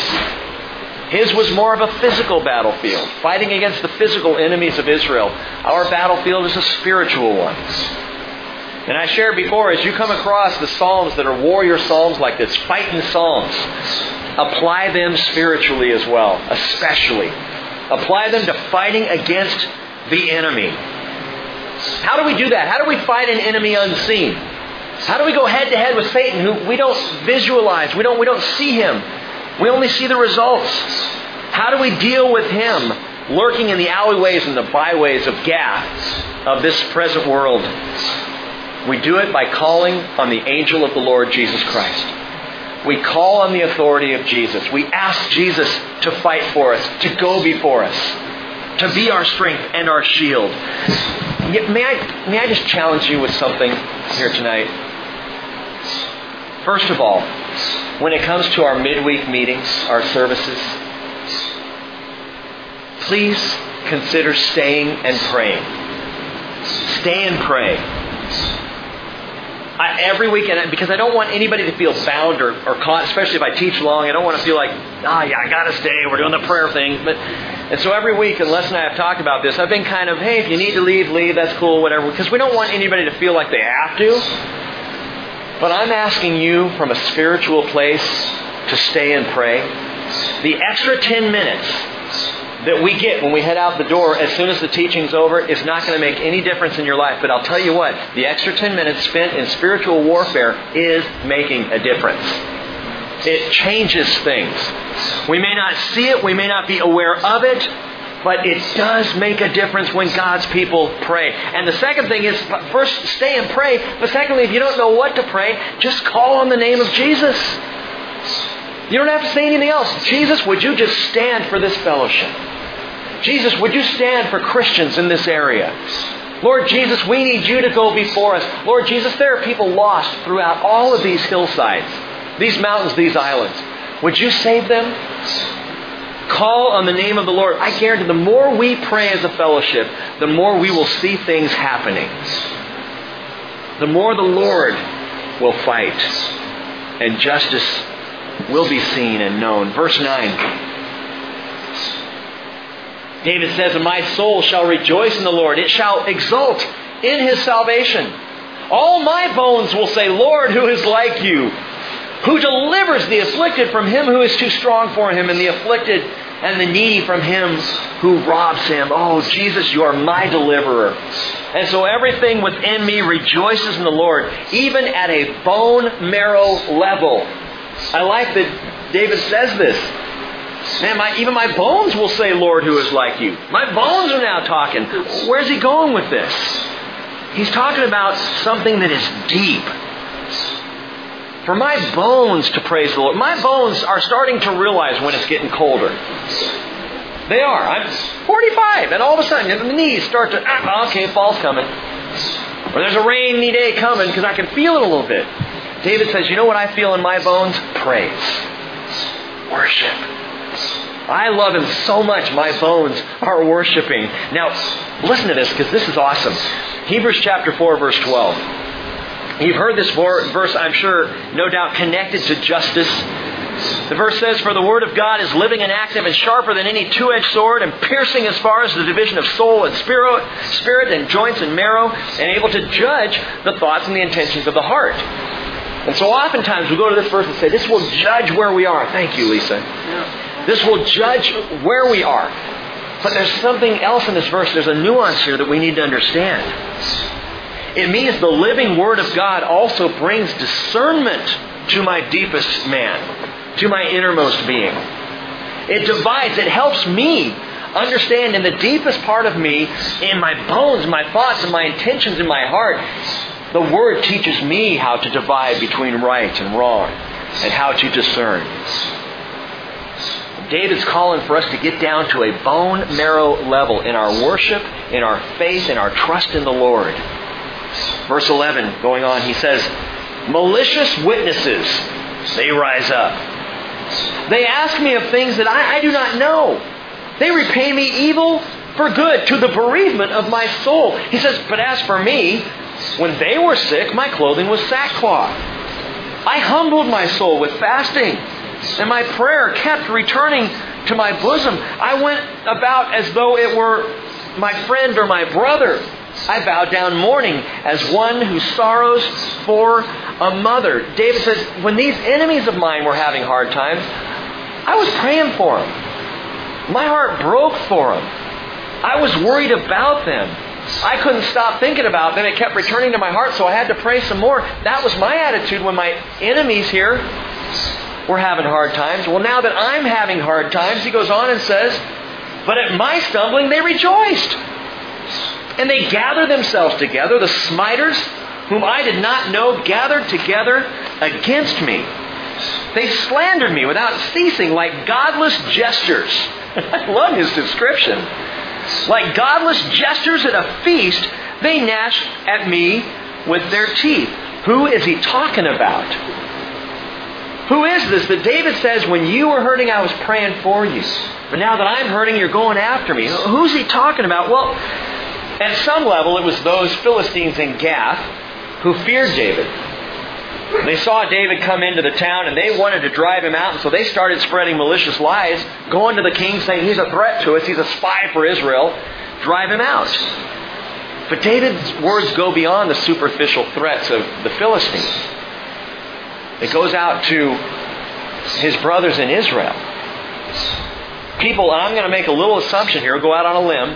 His was more of a physical battlefield, fighting against the physical enemies of Israel. Our battlefield is a spiritual one. And I shared before, as you come across the Psalms that are warrior Psalms like this, fighting Psalms, apply them spiritually as well, especially. Apply them to fighting against the enemy. How do we do that? How do we fight an enemy unseen? How do we go head to head with Satan who we don't visualize, we don't, we don't see him? We only see the results. How do we deal with him lurking in the alleyways and the byways of Gath of this present world? We do it by calling on the angel of the Lord Jesus Christ. We call on the authority of Jesus. We ask Jesus to fight for us, to go before us, to be our strength and our shield. May I, may I just challenge you with something here tonight? First of all, when it comes to our midweek meetings, our services, please consider staying and praying. Stay and pray. I, every weekend, because I don't want anybody to feel bound or, or caught, especially if I teach long. I don't want to feel like, ah, oh, yeah, I got to stay. We're doing the prayer thing. But and so every week, and Les and I have talked about this. I've been kind of, hey, if you need to leave, leave. That's cool, whatever. Because we don't want anybody to feel like they have to. But I'm asking you from a spiritual place to stay and pray. The extra 10 minutes that we get when we head out the door as soon as the teaching's over is not going to make any difference in your life. But I'll tell you what, the extra 10 minutes spent in spiritual warfare is making a difference. It changes things. We may not see it, we may not be aware of it, but it does make a difference when God's people pray. And the second thing is, first, stay and pray. But secondly, if you don't know what to pray, just call on the name of Jesus. You don't have to say anything else. Jesus, would you just stand for this fellowship? Jesus, would you stand for Christians in this area? Lord Jesus, we need you to go before us. Lord Jesus, there are people lost throughout all of these hillsides, these mountains, these islands. Would you save them? Call on the name of the Lord. I guarantee the more we pray as a fellowship, the more we will see things happening. The more the Lord will fight, and justice will be seen and known. Verse 9. David says, And my soul shall rejoice in the Lord. It shall exult in his salvation. All my bones will say, Lord, who is like you? Who delivers the afflicted from him who is too strong for him, and the afflicted and the needy from him who robs him. Oh, Jesus, you are my deliverer. And so everything within me rejoices in the Lord, even at a bone marrow level. I like that David says this. Man, my, even my bones will say, Lord, who is like you. My bones are now talking. Where's he going with this? He's talking about something that is deep. For my bones to praise the Lord. My bones are starting to realize when it's getting colder. They are. I'm 45, and all of a sudden the knees start to, ah, okay, fall's coming. Or there's a rainy day coming because I can feel it a little bit. David says, you know what I feel in my bones? Praise. Worship. I love him so much, my bones are worshiping. Now, listen to this because this is awesome. Hebrews chapter 4, verse 12. You've heard this verse, I'm sure, no doubt connected to justice. The verse says, For the word of God is living and active and sharper than any two-edged sword and piercing as far as the division of soul and spirit, spirit and joints and marrow and able to judge the thoughts and the intentions of the heart. And so oftentimes we go to this verse and say, this will judge where we are. Thank you, Lisa. This will judge where we are. But there's something else in this verse. There's a nuance here that we need to understand. It means the living Word of God also brings discernment to my deepest man, to my innermost being. It divides, it helps me understand in the deepest part of me, in my bones, my thoughts, and my intentions in my heart, the Word teaches me how to divide between right and wrong and how to discern. David's calling for us to get down to a bone marrow level in our worship, in our faith, in our trust in the Lord. Verse 11, going on, he says, Malicious witnesses, they rise up. They ask me of things that I, I do not know. They repay me evil for good to the bereavement of my soul. He says, But as for me, when they were sick, my clothing was sackcloth. I humbled my soul with fasting, and my prayer kept returning to my bosom. I went about as though it were my friend or my brother. I bowed down mourning as one who sorrows for a mother. David says, when these enemies of mine were having hard times, I was praying for them. My heart broke for them. I was worried about them. I couldn't stop thinking about them. It kept returning to my heart, so I had to pray some more. That was my attitude when my enemies here were having hard times. Well, now that I'm having hard times, he goes on and says, But at my stumbling they rejoiced. And they gathered themselves together, the smiters, whom I did not know, gathered together against me. They slandered me without ceasing like godless gestures. I love his description. Like godless gestures at a feast, they gnashed at me with their teeth. Who is he talking about? Who is this that David says, when you were hurting, I was praying for you. But now that I'm hurting, you're going after me. Who's he talking about? Well, at some level, it was those Philistines in Gath who feared David. They saw David come into the town and they wanted to drive him out, and so they started spreading malicious lies, going to the king saying he's a threat to us, he's a spy for Israel, drive him out. But David's words go beyond the superficial threats of the Philistines. It goes out to his brothers in Israel. People, and I'm going to make a little assumption here, go out on a limb,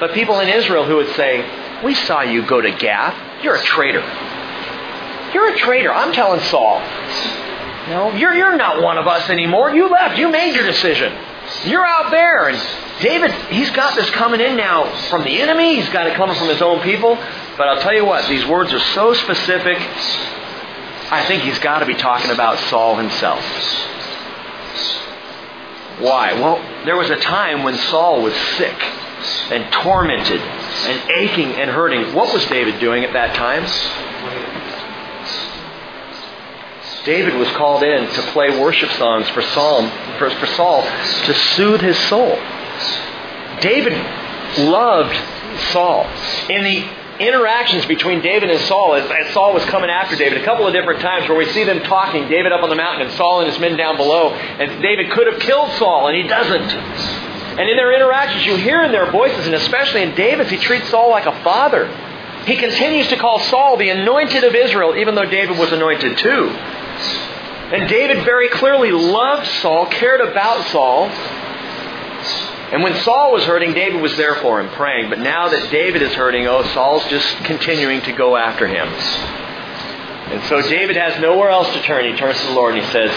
but people in Israel who would say, We saw you go to Gath. You're a traitor. You're a traitor. I'm telling Saul. No, you're, you're not one of us anymore. You left. You made your decision. You're out there. And David, he's got this coming in now from the enemy. He's got it coming from his own people. But I'll tell you what, these words are so specific. I think he's got to be talking about Saul himself. Why? Well, there was a time when Saul was sick and tormented and aching and hurting. What was David doing at that time? David was called in to play worship songs for Psalm for, for Saul to soothe his soul. David loved Saul. In the interactions between David and Saul, as, as, Saul was coming after David, a couple of different times where we see them talking, David up on the mountain and Saul and his men down below, and David could have killed Saul, and he doesn't. And in their interactions, you hear in their voices, and especially in David's, he treats Saul like a father. He continues to call Saul the anointed of Israel, even though David was anointed too. And David very clearly loved Saul, cared about Saul. And when Saul was hurting, David was there for him, praying. But now that David is hurting, oh, Saul's just continuing to go after him. And so David has nowhere else to turn. He turns to the Lord and he says,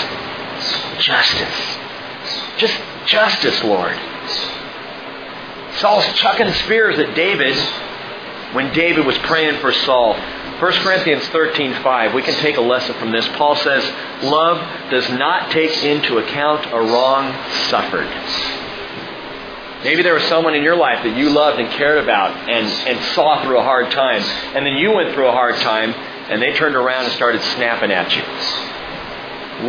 Justice. Just justice, Lord. Saul's chucking spears at David when David was praying for Saul. 1 Corinthians 13:5. We can take a lesson from this. Paul says, "Love does not take into account a wrong suffered." Maybe there was someone in your life that you loved and cared about and, and saw through a hard time, and then you went through a hard time, and they turned around and started snapping at you.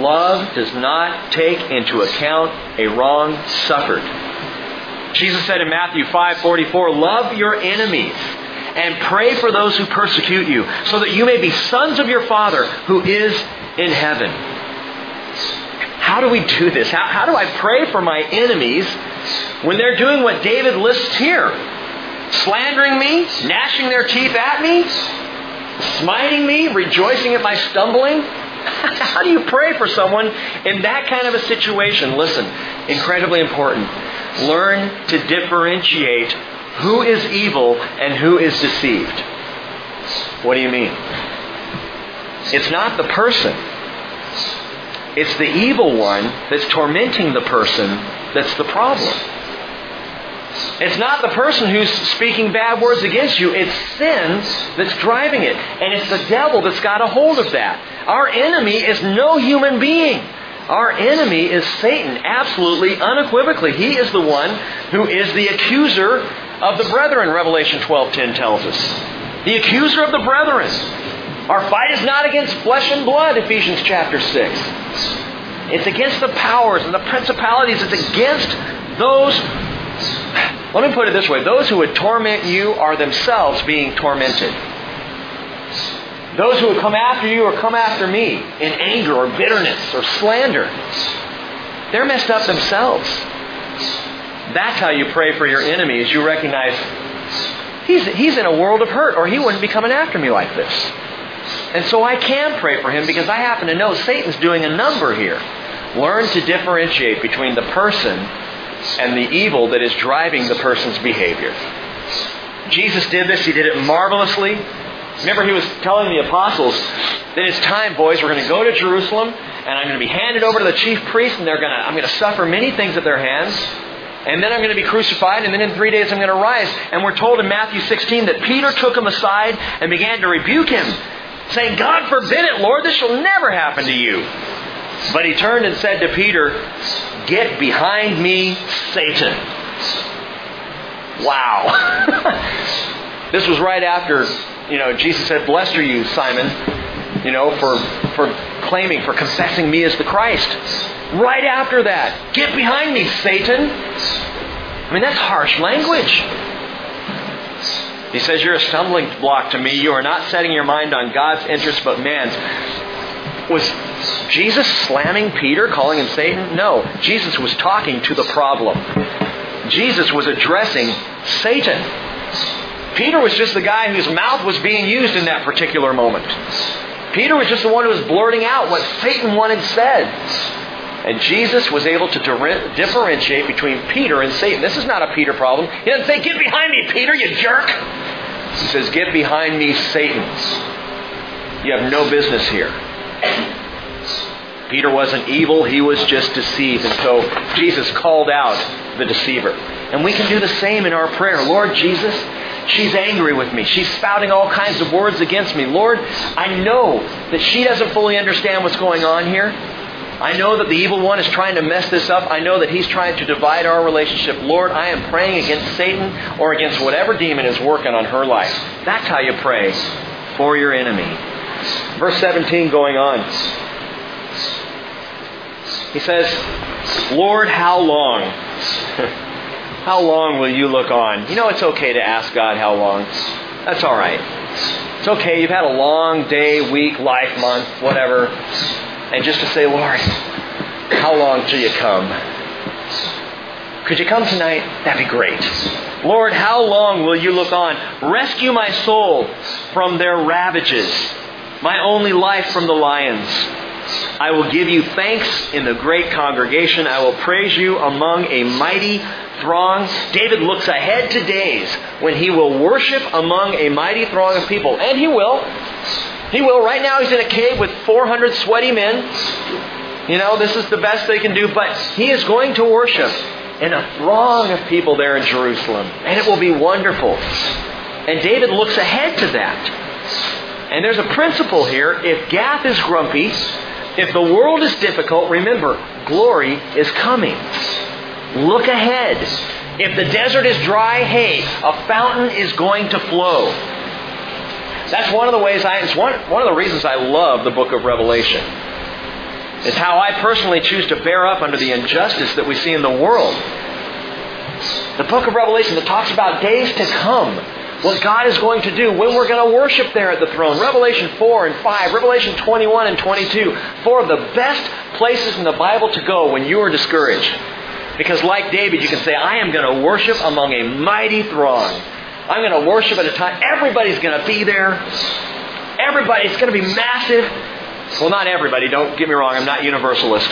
Love does not take into account a wrong suffered. Jesus said in Matthew 5:44, "Love your enemies and pray for those who persecute you, so that you may be sons of your Father who is in heaven." how do we do this? How, how do I pray for my enemies when they're doing what David lists here? Slandering me, gnashing their teeth at me, smiting me, rejoicing at my stumbling? How do you pray for someone in that kind of a situation? Listen, incredibly important. Learn to differentiate who is evil and who is deceived. What do you mean? It's not the person. It's the evil one that's tormenting the person that's the problem. It's not the person who's speaking bad words against you. It's sin that's driving it. And it's the devil that's got a hold of that. Our enemy is no human being. Our enemy is Satan, absolutely, unequivocally. He is the one who is the accuser of the brethren, Revelation 12.10 tells us. The accuser of the brethren. Our fight is not against flesh and blood, Ephesians chapter 6. It's against the powers and the principalities. It's against those let me put it this way those who would torment you are themselves being tormented. Those who would come after you or come after me in anger or bitterness or slander, they're messed up themselves. That's how you pray for your enemies. You recognize he's, he's in a world of hurt or he wouldn't be coming after me like this. And so I can pray for him because I happen to know Satan's doing a number here. Learn to differentiate between the person and the evil that is driving the person's behavior. Jesus did this. He did it marvelously. Remember, he was telling the apostles that it's time, boys. We're going to go to Jerusalem, and I'm going to be handed over to the chief priests, and they're going to, I'm going to suffer many things at their hands. And then I'm going to be crucified, and then in three days I'm going to rise. And we're told in Matthew 16 that Peter took him aside and began to rebuke him, saying, God forbid it, Lord, this shall never happen to you. But he turned and said to Peter, Get behind me, Satan. Wow. this was right after, you know, Jesus said, Blessed are you, Simon, you know, for, for claiming, for confessing me as the Christ. Right after that, get behind me, Satan. I mean, that's harsh language. He says, You're a stumbling block to me. You are not setting your mind on God's interest but man's. Was Jesus slamming Peter, calling him Satan? No. Jesus was talking to the problem. Jesus was addressing Satan. Peter was just the guy whose mouth was being used in that particular moment. Peter was just the one who was blurting out what Satan wanted said. And Jesus was able to differentiate between Peter and Satan. This is not a Peter problem. He doesn't say, Get behind me, Peter, you jerk. He says, Get behind me, Satan. You have no business here. Peter wasn't evil, he was just deceived. And so Jesus called out the deceiver. And we can do the same in our prayer. Lord Jesus, she's angry with me. She's spouting all kinds of words against me. Lord, I know that she doesn't fully understand what's going on here. I know that the evil one is trying to mess this up. I know that he's trying to divide our relationship. Lord, I am praying against Satan or against whatever demon is working on her life. That's how you pray for your enemy. Verse 17 going on. He says, Lord, how long? how long will you look on? You know, it's okay to ask God how long. That's all right. It's okay. You've had a long day, week, life, month, whatever. And just to say, Lord, how long till you come? Could you come tonight? That'd be great. Lord, how long will you look on? Rescue my soul from their ravages, my only life from the lions. I will give you thanks in the great congregation. I will praise you among a mighty throng. David looks ahead to days when he will worship among a mighty throng of people. And he will. He will. Right now he's in a cave with 400 sweaty men. You know, this is the best they can do. But he is going to worship in a throng of people there in Jerusalem. And it will be wonderful. And David looks ahead to that. And there's a principle here. If Gath is grumpy, if the world is difficult, remember, glory is coming. Look ahead. If the desert is dry, hey, a fountain is going to flow. That's one of the ways I, it's one, one of the reasons I love the book of Revelation. It's how I personally choose to bear up under the injustice that we see in the world. The book of Revelation that talks about days to come what God is going to do when we're going to worship there at the throne. Revelation 4 and 5, Revelation 21 and 22, four of the best places in the Bible to go when you are discouraged. Because like David, you can say, I am going to worship among a mighty throng. I'm going to worship at a time, everybody's going to be there. Everybody, it's going to be massive. Well, not everybody, don't get me wrong, I'm not universalist.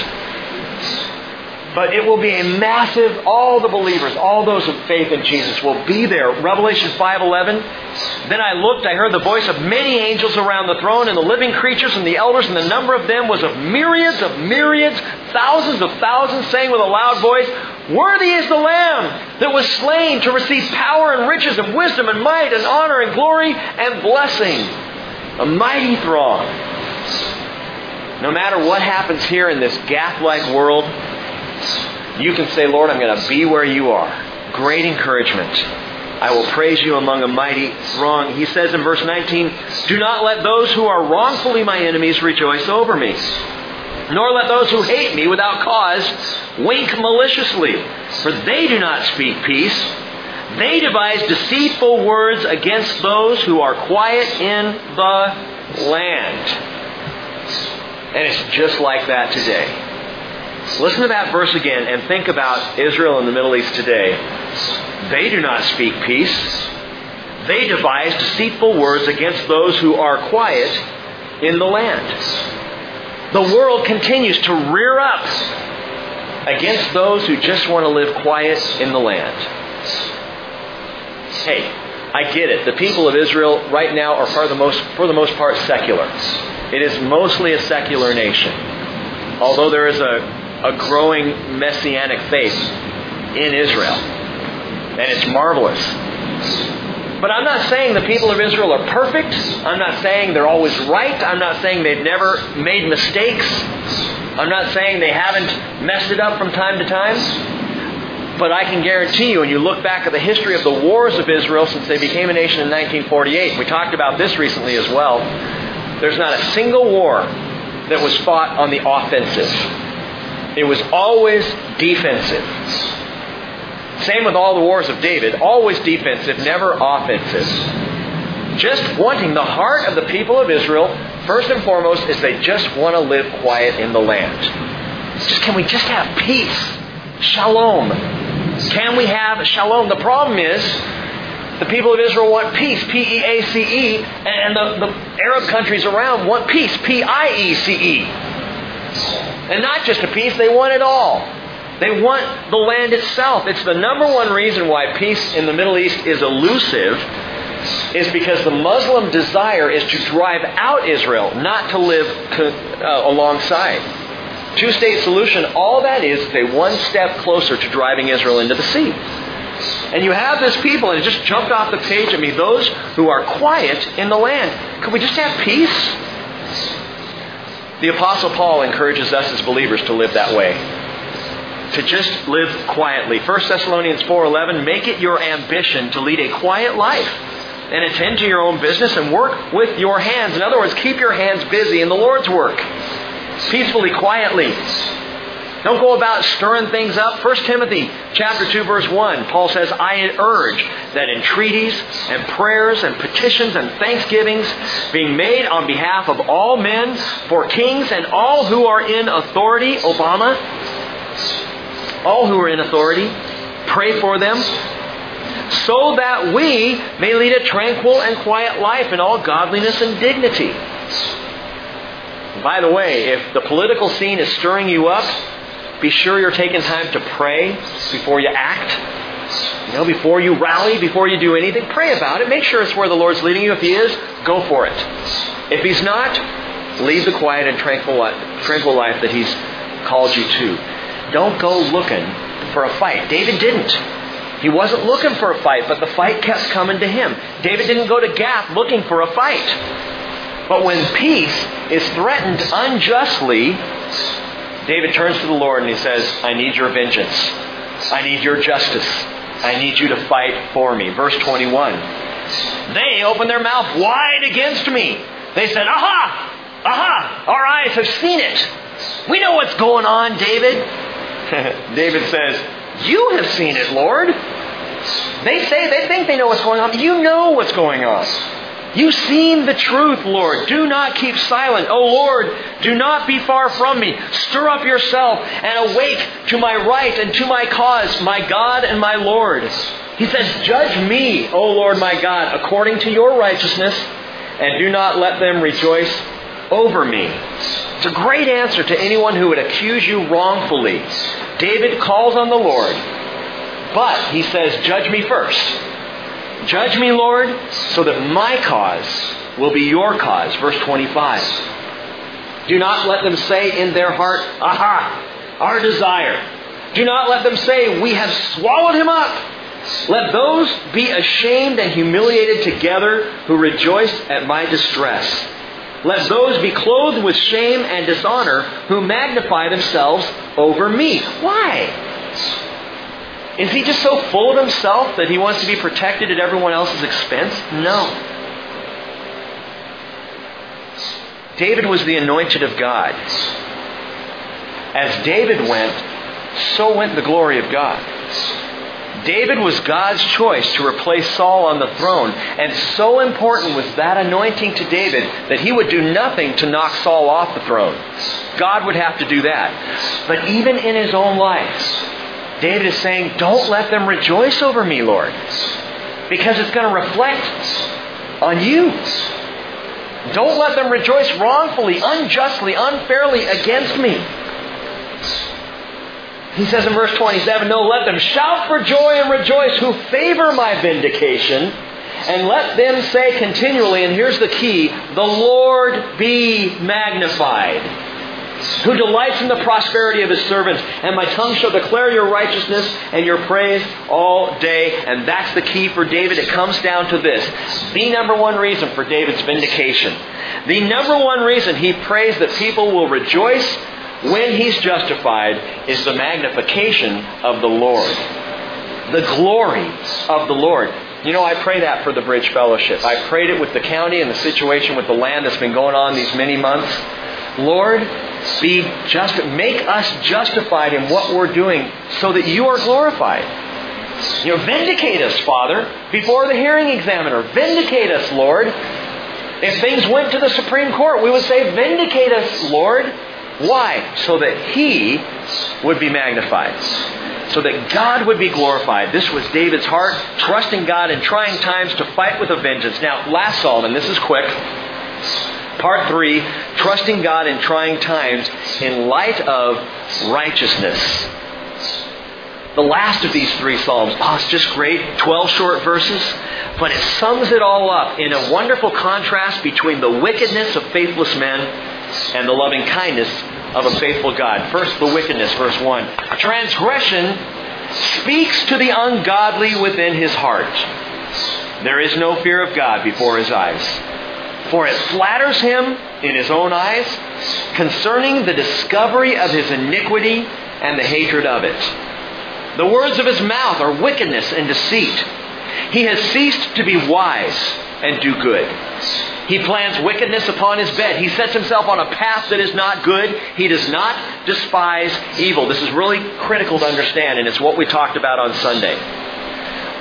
But it will be a massive, all the believers, all those of faith in Jesus will be there. Revelation 5.11, Then I looked, I heard the voice of many angels around the throne and the living creatures and the elders, and the number of them was of myriads of myriads, thousands of thousands, saying with a loud voice, Worthy is the Lamb that was slain to receive power and riches and wisdom and might and honor and glory and blessing. A mighty throng. No matter what happens here in this Gath-like world, you can say, Lord, I'm going to be where you are. Great encouragement. I will praise you among a mighty throng. He says in verse 19, Do not let those who are wrongfully my enemies rejoice over me, nor let those who hate me without cause wink maliciously, for they do not speak peace. They devise deceitful words against those who are quiet in the land. And it's just like that today. Listen to that verse again and think about Israel in the Middle East today. They do not speak peace. They devise deceitful words against those who are quiet in the land. The world continues to rear up against those who just want to live quiet in the land. Hey, I get it. The people of Israel right now are for the most, for the most part secular. It is mostly a secular nation. Although there is a a growing messianic faith in Israel. And it's marvelous. But I'm not saying the people of Israel are perfect. I'm not saying they're always right. I'm not saying they've never made mistakes. I'm not saying they haven't messed it up from time to time. But I can guarantee you, when you look back at the history of the wars of Israel since they became a nation in 1948, we talked about this recently as well, there's not a single war that was fought on the offensive. It was always defensive. Same with all the wars of David. Always defensive, never offensive. Just wanting the heart of the people of Israel, first and foremost, is they just want to live quiet in the land. Just can we just have peace? Shalom. Can we have shalom? The problem is the people of Israel want peace, P E A C E, and the, the Arab countries around want peace, P I E C E. And not just a piece, they want it all. They want the land itself. It's the number one reason why peace in the Middle East is elusive is because the Muslim desire is to drive out Israel, not to live uh, alongside. Two state solution, all that is, is they one step closer to driving Israel into the sea. And you have this people, and it just jumped off the page at me, those who are quiet in the land. Could we just have peace? The Apostle Paul encourages us as believers to live that way. To just live quietly. 1 Thessalonians 4.11, make it your ambition to lead a quiet life and attend to your own business and work with your hands. In other words, keep your hands busy in the Lord's work. Peacefully, quietly. Don't go about stirring things up. 1 Timothy chapter 2 verse 1, Paul says, I urge that entreaties and prayers and petitions and thanksgivings being made on behalf of all men, for kings and all who are in authority, Obama, all who are in authority, pray for them, so that we may lead a tranquil and quiet life in all godliness and dignity. By the way, if the political scene is stirring you up, be sure you're taking time to pray before you act. You know, before you rally, before you do anything, pray about it. Make sure it's where the Lord's leading you. If He is, go for it. If He's not, lead the quiet and tranquil tranquil life that He's called you to. Don't go looking for a fight. David didn't. He wasn't looking for a fight, but the fight kept coming to him. David didn't go to Gath looking for a fight. But when peace is threatened unjustly, David turns to the Lord and he says, I need your vengeance. I need your justice. I need you to fight for me. Verse 21. They opened their mouth wide against me. They said, Aha! Aha! Our eyes have seen it. We know what's going on, David. David says, You have seen it, Lord. They say, they think they know what's going on. You know what's going on. You've seen the truth, Lord. Do not keep silent. O Lord, do not be far from me. Stir up yourself and awake to my right and to my cause, my God and my Lord. He says, Judge me, O Lord my God, according to your righteousness, and do not let them rejoice over me. It's a great answer to anyone who would accuse you wrongfully. David calls on the Lord, but he says, Judge me first. Judge me, Lord, so that my cause will be your cause. Verse 25. Do not let them say in their heart, Aha, our desire. Do not let them say, We have swallowed him up. Let those be ashamed and humiliated together who rejoice at my distress. Let those be clothed with shame and dishonor who magnify themselves over me. Why? Is he just so full of himself that he wants to be protected at everyone else's expense? No. David was the anointed of God. As David went, so went the glory of God. David was God's choice to replace Saul on the throne, and so important was that anointing to David that he would do nothing to knock Saul off the throne. God would have to do that. But even in his own life, David is saying, Don't let them rejoice over me, Lord, because it's going to reflect on you. Don't let them rejoice wrongfully, unjustly, unfairly against me. He says in verse 27, No, let them shout for joy and rejoice who favor my vindication, and let them say continually, and here's the key, the Lord be magnified who delights in the prosperity of his servants, and my tongue shall declare your righteousness and your praise all day. And that's the key for David. It comes down to this. The number one reason for David's vindication. The number one reason he prays that people will rejoice when he's justified is the magnification of the Lord. The glory of the Lord. You know, I pray that for the Bridge Fellowship. I prayed it with the county and the situation with the land that's been going on these many months. Lord, be just make us justified in what we're doing so that you are glorified. You know, vindicate us, Father, before the hearing examiner. Vindicate us, Lord. If things went to the Supreme Court, we would say, Vindicate us, Lord. Why? So that He would be magnified. So that God would be glorified. This was David's heart, trusting God in trying times to fight with a vengeance. Now, last and this is quick. Part three, trusting God in trying times in light of righteousness. The last of these three Psalms, oh, it's just great. 12 short verses, but it sums it all up in a wonderful contrast between the wickedness of faithless men and the loving kindness of a faithful God. First, the wickedness, verse 1. Transgression speaks to the ungodly within his heart. There is no fear of God before his eyes. For it flatters him in his own eyes concerning the discovery of his iniquity and the hatred of it. The words of his mouth are wickedness and deceit. He has ceased to be wise and do good. He plans wickedness upon his bed. He sets himself on a path that is not good. He does not despise evil. This is really critical to understand, and it's what we talked about on Sunday.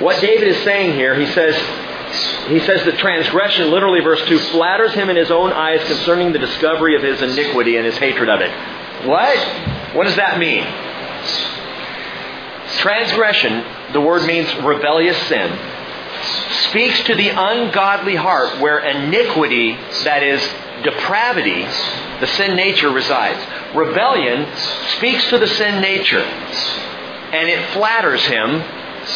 What David is saying here, he says, he says that transgression, literally verse 2, flatters him in his own eyes concerning the discovery of his iniquity and his hatred of it. What? What does that mean? Transgression, the word means rebellious sin, speaks to the ungodly heart where iniquity, that is, depravity, the sin nature resides. Rebellion speaks to the sin nature, and it flatters him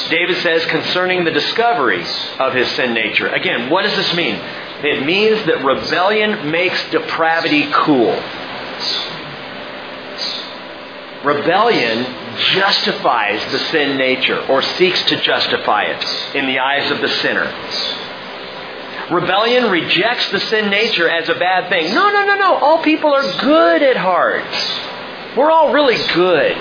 David says concerning the discoveries of his sin nature. Again, what does this mean? It means that rebellion makes depravity cool. Rebellion justifies the sin nature or seeks to justify it in the eyes of the sinner. Rebellion rejects the sin nature as a bad thing. No, no, no, no. All people are good at heart. We're all really good.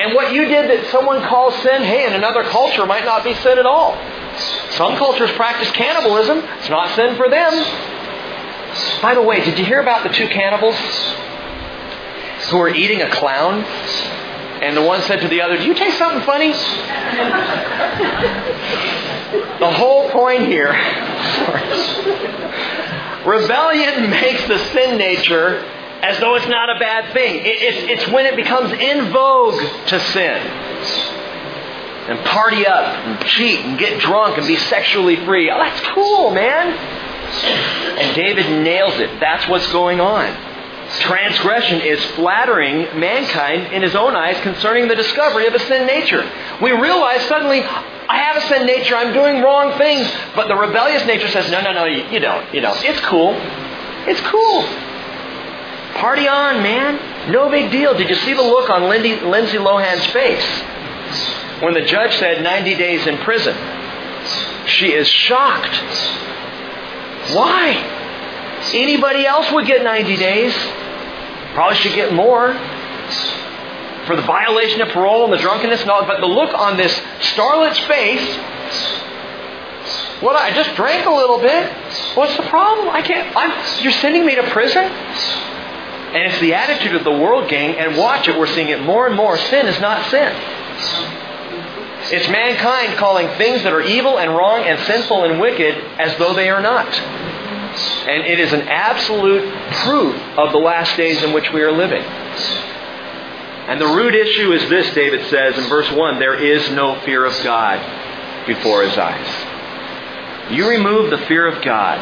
And what you did that someone calls sin, hey, in another culture might not be sin at all. Some cultures practice cannibalism. It's not sin for them. By the way, did you hear about the two cannibals who were eating a clown? And the one said to the other, Do you taste something funny? the whole point here, rebellion makes the sin nature as though it's not a bad thing. It's, it's when it becomes in vogue to sin. And party up and cheat and get drunk and be sexually free. Oh, that's cool, man. And David nails it. That's what's going on. Transgression is flattering mankind in his own eyes concerning the discovery of a sin nature. We realize suddenly, I have a sin nature, I'm doing wrong things, but the rebellious nature says, no, no, no, you, you don't, you don't. It's cool. It's cool. Party on, man. No big deal. Did you see the look on Lindy, Lindsay Lohan's face when the judge said 90 days in prison? She is shocked. Why? Anybody else would get 90 days. Probably should get more for the violation of parole and the drunkenness and all. But the look on this starlet's face, what? I just drank a little bit. What's the problem? I can't. I'm, you're sending me to prison. And it's the attitude of the world, gang. And watch it. We're seeing it more and more. Sin is not sin. It's mankind calling things that are evil and wrong and sinful and wicked as though they are not. And it is an absolute proof of the last days in which we are living. And the root issue is this, David says in verse 1 there is no fear of God before his eyes. You remove the fear of God,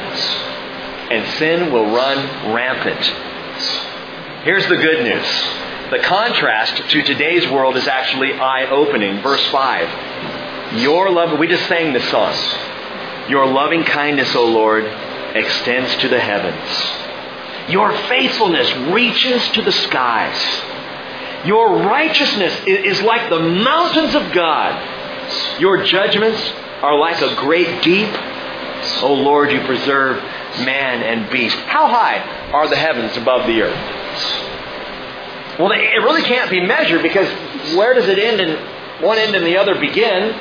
and sin will run rampant. Here's the good news. The contrast to today's world is actually eye opening. Verse 5. Your love, we just sang this song. Your loving kindness, O Lord, extends to the heavens. Your faithfulness reaches to the skies. Your righteousness is like the mountains of God. Your judgments are like a great deep. O Lord, you preserve man and beast. How high are the heavens above the earth? Well, it really can't be measured because where does it end and one end and the other begin?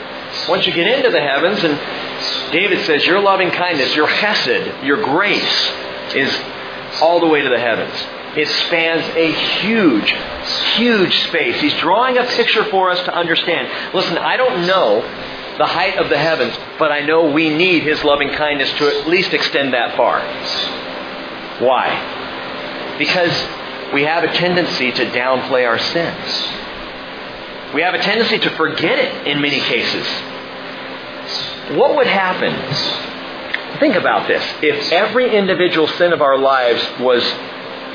Once you get into the heavens, and David says, Your loving kindness, your chesed, your grace is all the way to the heavens. It spans a huge, huge space. He's drawing a picture for us to understand. Listen, I don't know the height of the heavens, but I know we need His loving kindness to at least extend that far. Why? Because we have a tendency to downplay our sins. We have a tendency to forget it in many cases. What would happen? Think about this. If every individual sin of our lives was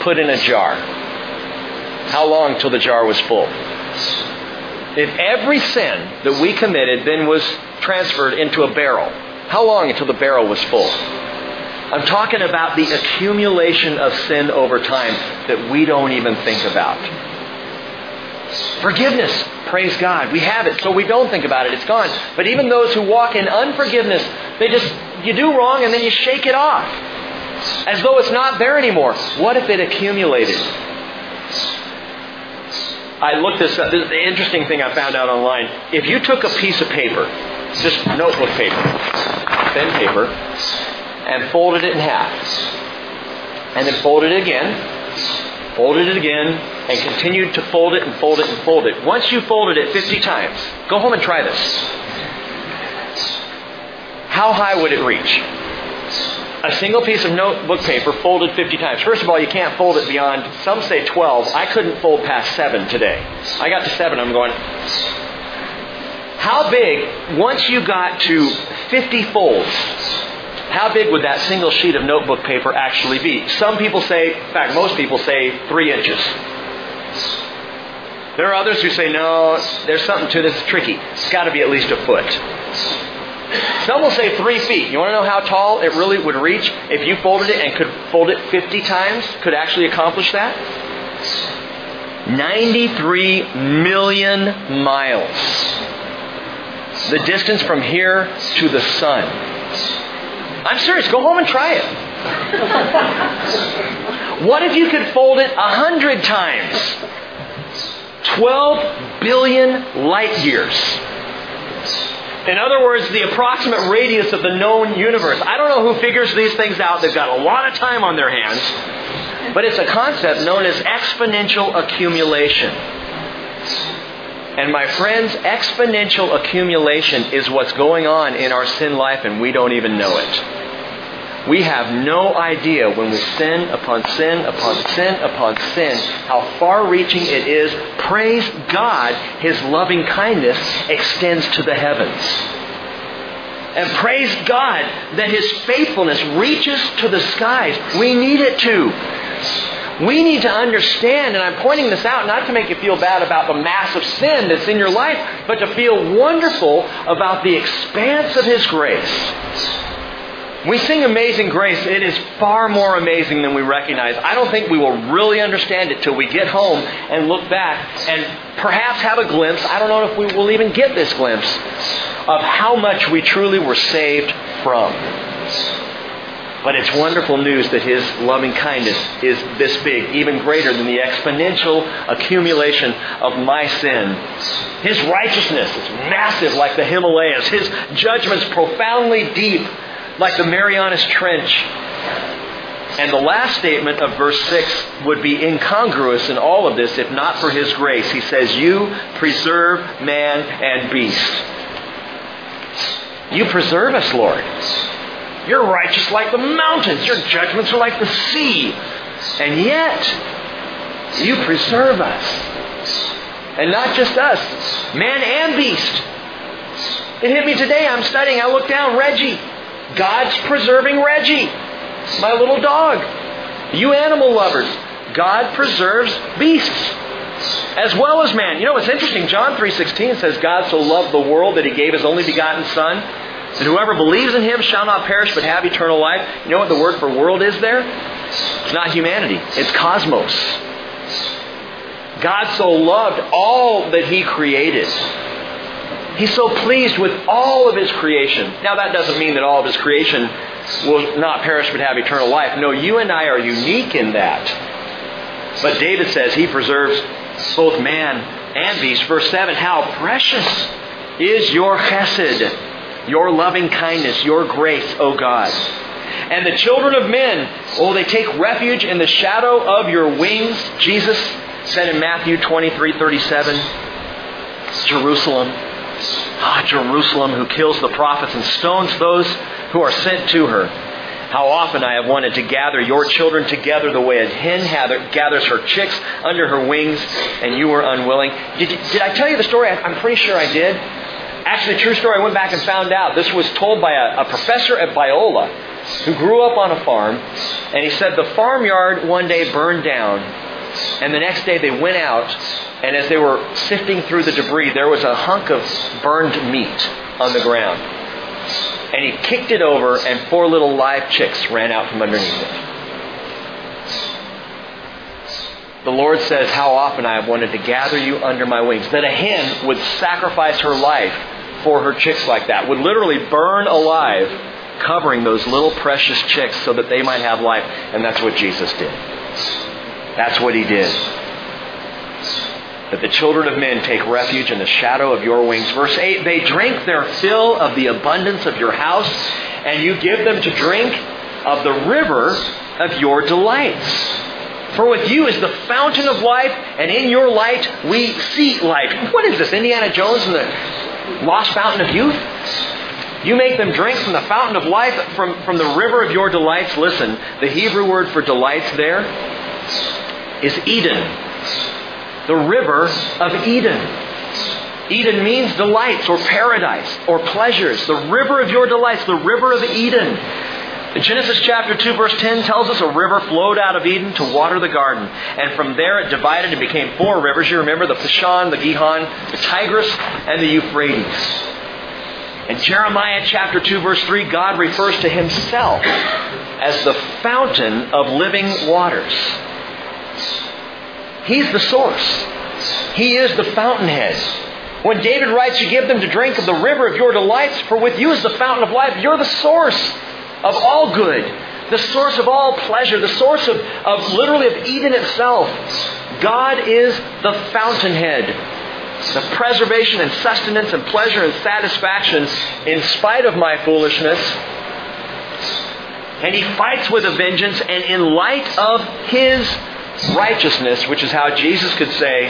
put in a jar, how long till the jar was full? If every sin that we committed then was transferred into a barrel, how long until the barrel was full? I'm talking about the accumulation of sin over time that we don't even think about. Forgiveness, praise God. We have it, so we don't think about it. It's gone. But even those who walk in unforgiveness, they just, you do wrong and then you shake it off. As though it's not there anymore. What if it accumulated? I looked this up. This is the interesting thing I found out online. If you took a piece of paper, just notebook paper, thin paper, and folded it in half, and then folded it again, folded it again, and continued to fold it and fold it and fold it. Once you folded it 50 times, go home and try this. How high would it reach? A single piece of notebook paper folded 50 times. First of all, you can't fold it beyond, some say 12. I couldn't fold past 7 today. I got to 7, I'm going, how big, once you got to 50 folds, how big would that single sheet of notebook paper actually be? Some people say, in fact, most people say three inches. There are others who say, no, there's something to this It's tricky. It's got to be at least a foot. Some will say three feet. You want to know how tall it really would reach if you folded it and could fold it 50 times? Could actually accomplish that? 93 million miles. The distance from here to the sun. I'm serious. Go home and try it. what if you could fold it a hundred times? 12 billion light years. In other words, the approximate radius of the known universe. I don't know who figures these things out. They've got a lot of time on their hands. But it's a concept known as exponential accumulation. And my friends, exponential accumulation is what's going on in our sin life and we don't even know it. We have no idea when we sin upon sin upon sin upon sin how far reaching it is. Praise God, His loving kindness extends to the heavens. And praise God that His faithfulness reaches to the skies. We need it to. We need to understand, and I'm pointing this out not to make you feel bad about the massive sin that's in your life, but to feel wonderful about the expanse of His grace. We sing Amazing Grace. It is far more amazing than we recognize. I don't think we will really understand it till we get home and look back and perhaps have a glimpse. I don't know if we will even get this glimpse of how much we truly were saved from. But it's wonderful news that His loving kindness is this big, even greater than the exponential accumulation of my sin. His righteousness is massive like the Himalayas. His judgments profoundly deep like the Marianas Trench. And the last statement of verse 6 would be incongruous in all of this if not for His grace. He says, You preserve man and beast. You preserve us, Lord. You're righteous like the mountains. Your judgments are like the sea. And yet, you preserve us. And not just us, man and beast. It hit me today. I'm studying. I look down, Reggie. God's preserving Reggie, my little dog. You animal lovers, God preserves beasts as well as man. You know what's interesting? John 3:16 says God so loved the world that he gave his only begotten son that whoever believes in him shall not perish but have eternal life. You know what the word for world is there? It's not humanity. It's cosmos. God so loved all that he created He's so pleased with all of His creation. Now, that doesn't mean that all of His creation will not perish but have eternal life. No, you and I are unique in that. But David says He preserves both man and beast. Verse 7 How precious is your chesed, your loving kindness, your grace, O God. And the children of men, oh, they take refuge in the shadow of your wings. Jesus said in Matthew 23 37, Jerusalem, Ah, Jerusalem, who kills the prophets and stones those who are sent to her. How often I have wanted to gather your children together the way a hen gathers her chicks under her wings, and you were unwilling. Did, did I tell you the story? I'm pretty sure I did. Actually, true story. I went back and found out. This was told by a, a professor at Biola who grew up on a farm, and he said the farmyard one day burned down, and the next day they went out and as they were sifting through the debris, there was a hunk of burned meat on the ground. And he kicked it over, and four little live chicks ran out from underneath it. The Lord says, How often I have wanted to gather you under my wings. That a hen would sacrifice her life for her chicks like that, would literally burn alive, covering those little precious chicks so that they might have life. And that's what Jesus did. That's what he did that the children of men take refuge in the shadow of your wings. Verse 8, they drink their fill of the abundance of your house, and you give them to drink of the river of your delights. For with you is the fountain of life, and in your light we see life. What is this, Indiana Jones and the lost fountain of youth? You make them drink from the fountain of life, from, from the river of your delights. Listen, the Hebrew word for delights there is Eden the river of Eden. Eden means delights or paradise or pleasures. The river of your delights, the river of Eden. Genesis chapter 2 verse 10 tells us a river flowed out of Eden to water the garden. And from there it divided and became four rivers. You remember the Pishon, the Gihon, the Tigris, and the Euphrates. In Jeremiah chapter 2 verse 3, God refers to himself as the fountain of living waters. He's the source. He is the fountainhead. When David writes, You give them to drink of the river of your delights, for with you is the fountain of life. You're the source of all good, the source of all pleasure, the source of, of literally of Eden itself. God is the fountainhead. The preservation and sustenance and pleasure and satisfaction in spite of my foolishness. And he fights with a vengeance, and in light of his righteousness, which is how Jesus could say,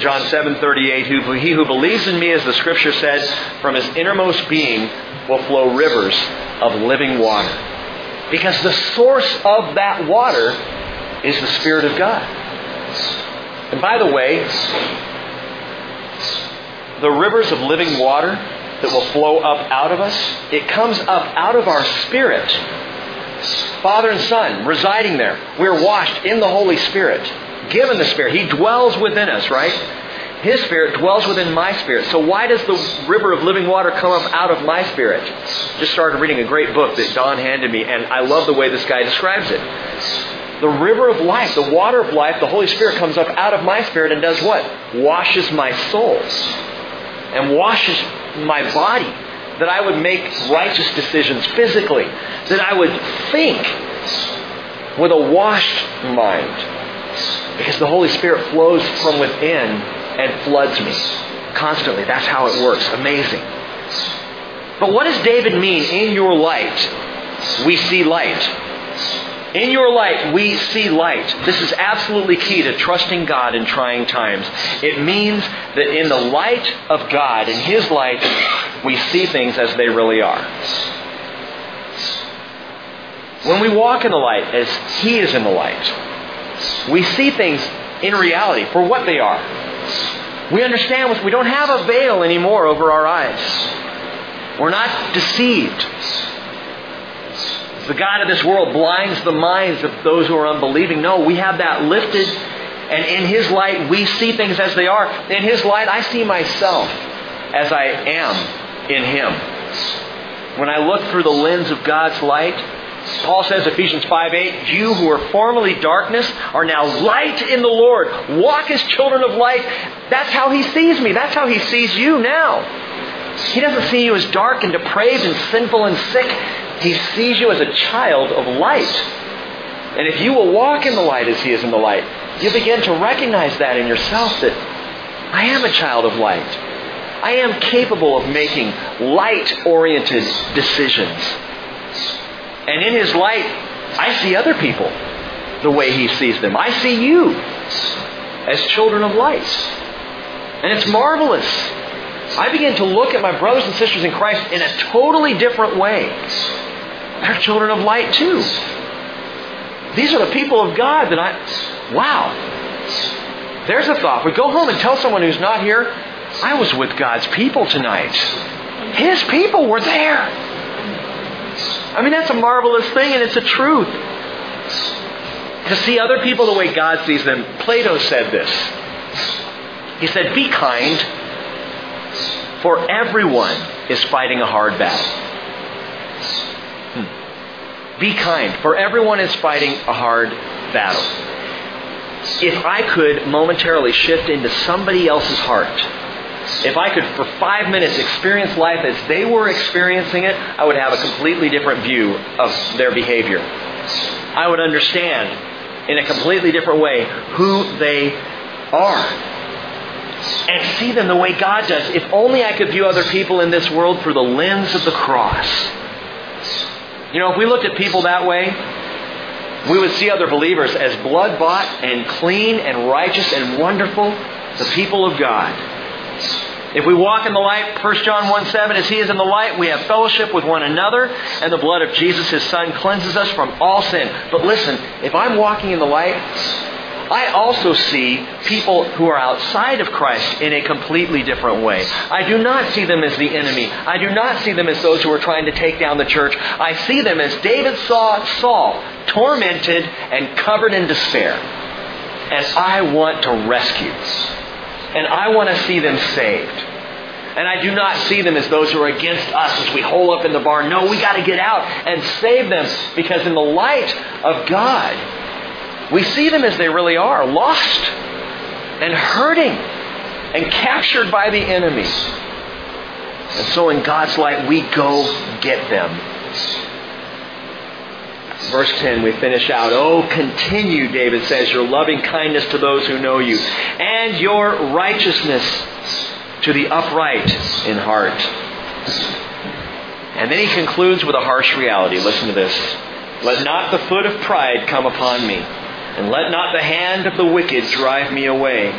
John 7:38, who, he who believes in me, as the scripture said, from his innermost being will flow rivers of living water. Because the source of that water is the Spirit of God. And by the way, the rivers of living water that will flow up out of us, it comes up out of our spirit. Father and Son residing there. We're washed in the Holy Spirit, given the Spirit. He dwells within us, right? His Spirit dwells within my spirit. So why does the river of living water come up out of my spirit? Just started reading a great book that Don handed me, and I love the way this guy describes it. The river of life, the water of life, the Holy Spirit comes up out of my spirit and does what? Washes my soul and washes my body. That I would make righteous decisions physically. That I would think with a washed mind. Because the Holy Spirit flows from within and floods me constantly. That's how it works. Amazing. But what does David mean, in your light, we see light? In your light, we see light. This is absolutely key to trusting God in trying times. It means that in the light of God, in His light, we see things as they really are. When we walk in the light as He is in the light, we see things in reality for what they are. We understand we don't have a veil anymore over our eyes. We're not deceived. The God of this world blinds the minds of those who are unbelieving. No, we have that lifted, and in His light, we see things as they are. In His light, I see myself as I am in Him. When I look through the lens of God's light, Paul says, Ephesians 5 8, you who were formerly darkness are now light in the Lord. Walk as children of light. That's how He sees me. That's how He sees you now. He doesn't see you as dark and depraved and sinful and sick. He sees you as a child of light. And if you will walk in the light as He is in the light, you begin to recognize that in yourself that I am a child of light. I am capable of making light oriented decisions. And in His light, I see other people the way He sees them. I see you as children of light. And it's marvelous. I begin to look at my brothers and sisters in Christ in a totally different way. They're children of light too. These are the people of God that I, wow. There's a thought. We go home and tell someone who's not here, I was with God's people tonight. His people were there. I mean, that's a marvelous thing, and it's a truth. To see other people the way God sees them, Plato said this. He said, Be kind, for everyone is fighting a hard battle. Hmm. Be kind, for everyone is fighting a hard battle. If I could momentarily shift into somebody else's heart, if I could, for five minutes, experience life as they were experiencing it, I would have a completely different view of their behavior. I would understand in a completely different way who they are. And see them the way God does. If only I could view other people in this world through the lens of the cross. You know, if we looked at people that way, we would see other believers as blood bought and clean and righteous and wonderful, the people of God. If we walk in the light, 1 John 1 7, as He is in the light, we have fellowship with one another, and the blood of Jesus, His Son, cleanses us from all sin. But listen, if I'm walking in the light, I also see people who are outside of Christ in a completely different way. I do not see them as the enemy. I do not see them as those who are trying to take down the church. I see them as David saw Saul, tormented and covered in despair. And I want to rescue and I want to see them saved. And I do not see them as those who are against us as we hole up in the barn. No, we got to get out and save them because in the light of God, we see them as they really are, lost and hurting and captured by the enemy. And so in God's light, we go get them. Verse 10, we finish out. Oh, continue, David says, your loving kindness to those who know you, and your righteousness to the upright in heart. And then he concludes with a harsh reality. Listen to this. Let not the foot of pride come upon me, and let not the hand of the wicked drive me away.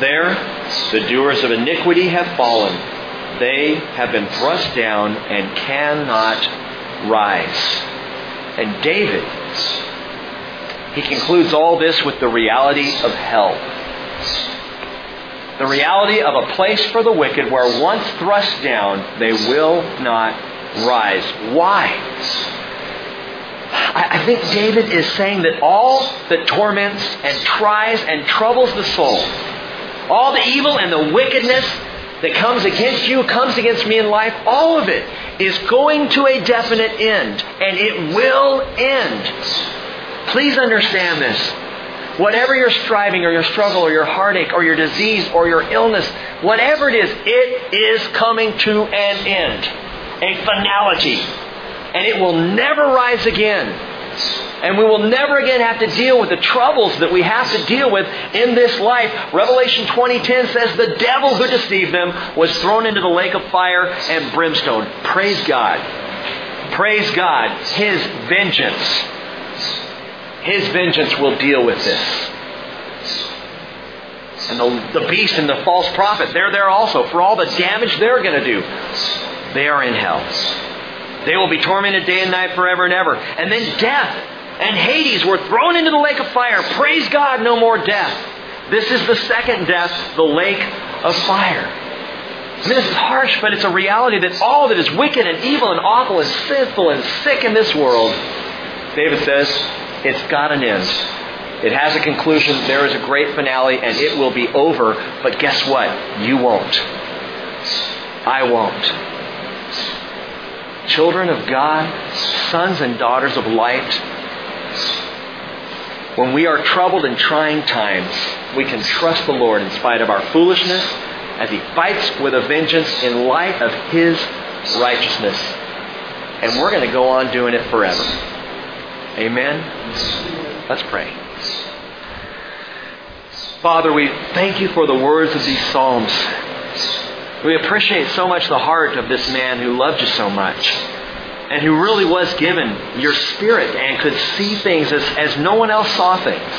There, the doers of iniquity have fallen. They have been thrust down and cannot rise. And David, he concludes all this with the reality of hell. The reality of a place for the wicked where once thrust down, they will not rise. Why? I think David is saying that all that torments and tries and troubles the soul, all the evil and the wickedness that comes against you, comes against me in life, all of it is going to a definite end. And it will end. Please understand this. Whatever your striving or your struggle or your heartache or your disease or your illness, whatever it is, it is coming to an end. A finality. And it will never rise again. And we will never again have to deal with the troubles that we have to deal with in this life. Revelation 20:10 says the devil who deceived them was thrown into the lake of fire and brimstone. Praise God. Praise God. His vengeance his vengeance will deal with this. And the, the beast and the false prophet, they're there also for all the damage they're going to do. They are in hell. They will be tormented day and night forever and ever. And then death and Hades were thrown into the lake of fire. Praise God, no more death. This is the second death, the lake of fire. I mean, this is harsh, but it's a reality that all that is wicked and evil and awful and sinful and sick in this world, David says, it's got an end. It has a conclusion. There is a great finale, and it will be over. But guess what? You won't. I won't. Children of God, sons and daughters of light, when we are troubled in trying times, we can trust the Lord in spite of our foolishness as He fights with a vengeance in light of His righteousness. And we're going to go on doing it forever. Amen? Let's pray. Father, we thank you for the words of these Psalms. We appreciate so much the heart of this man who loved you so much and who really was given your spirit and could see things as, as no one else saw things.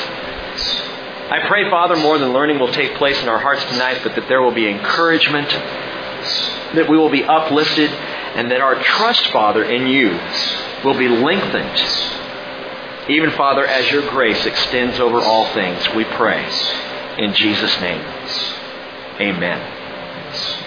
I pray, Father, more than learning will take place in our hearts tonight, but that there will be encouragement, that we will be uplifted, and that our trust, Father, in you will be lengthened even, Father, as your grace extends over all things, we pray. In Jesus' name, amen.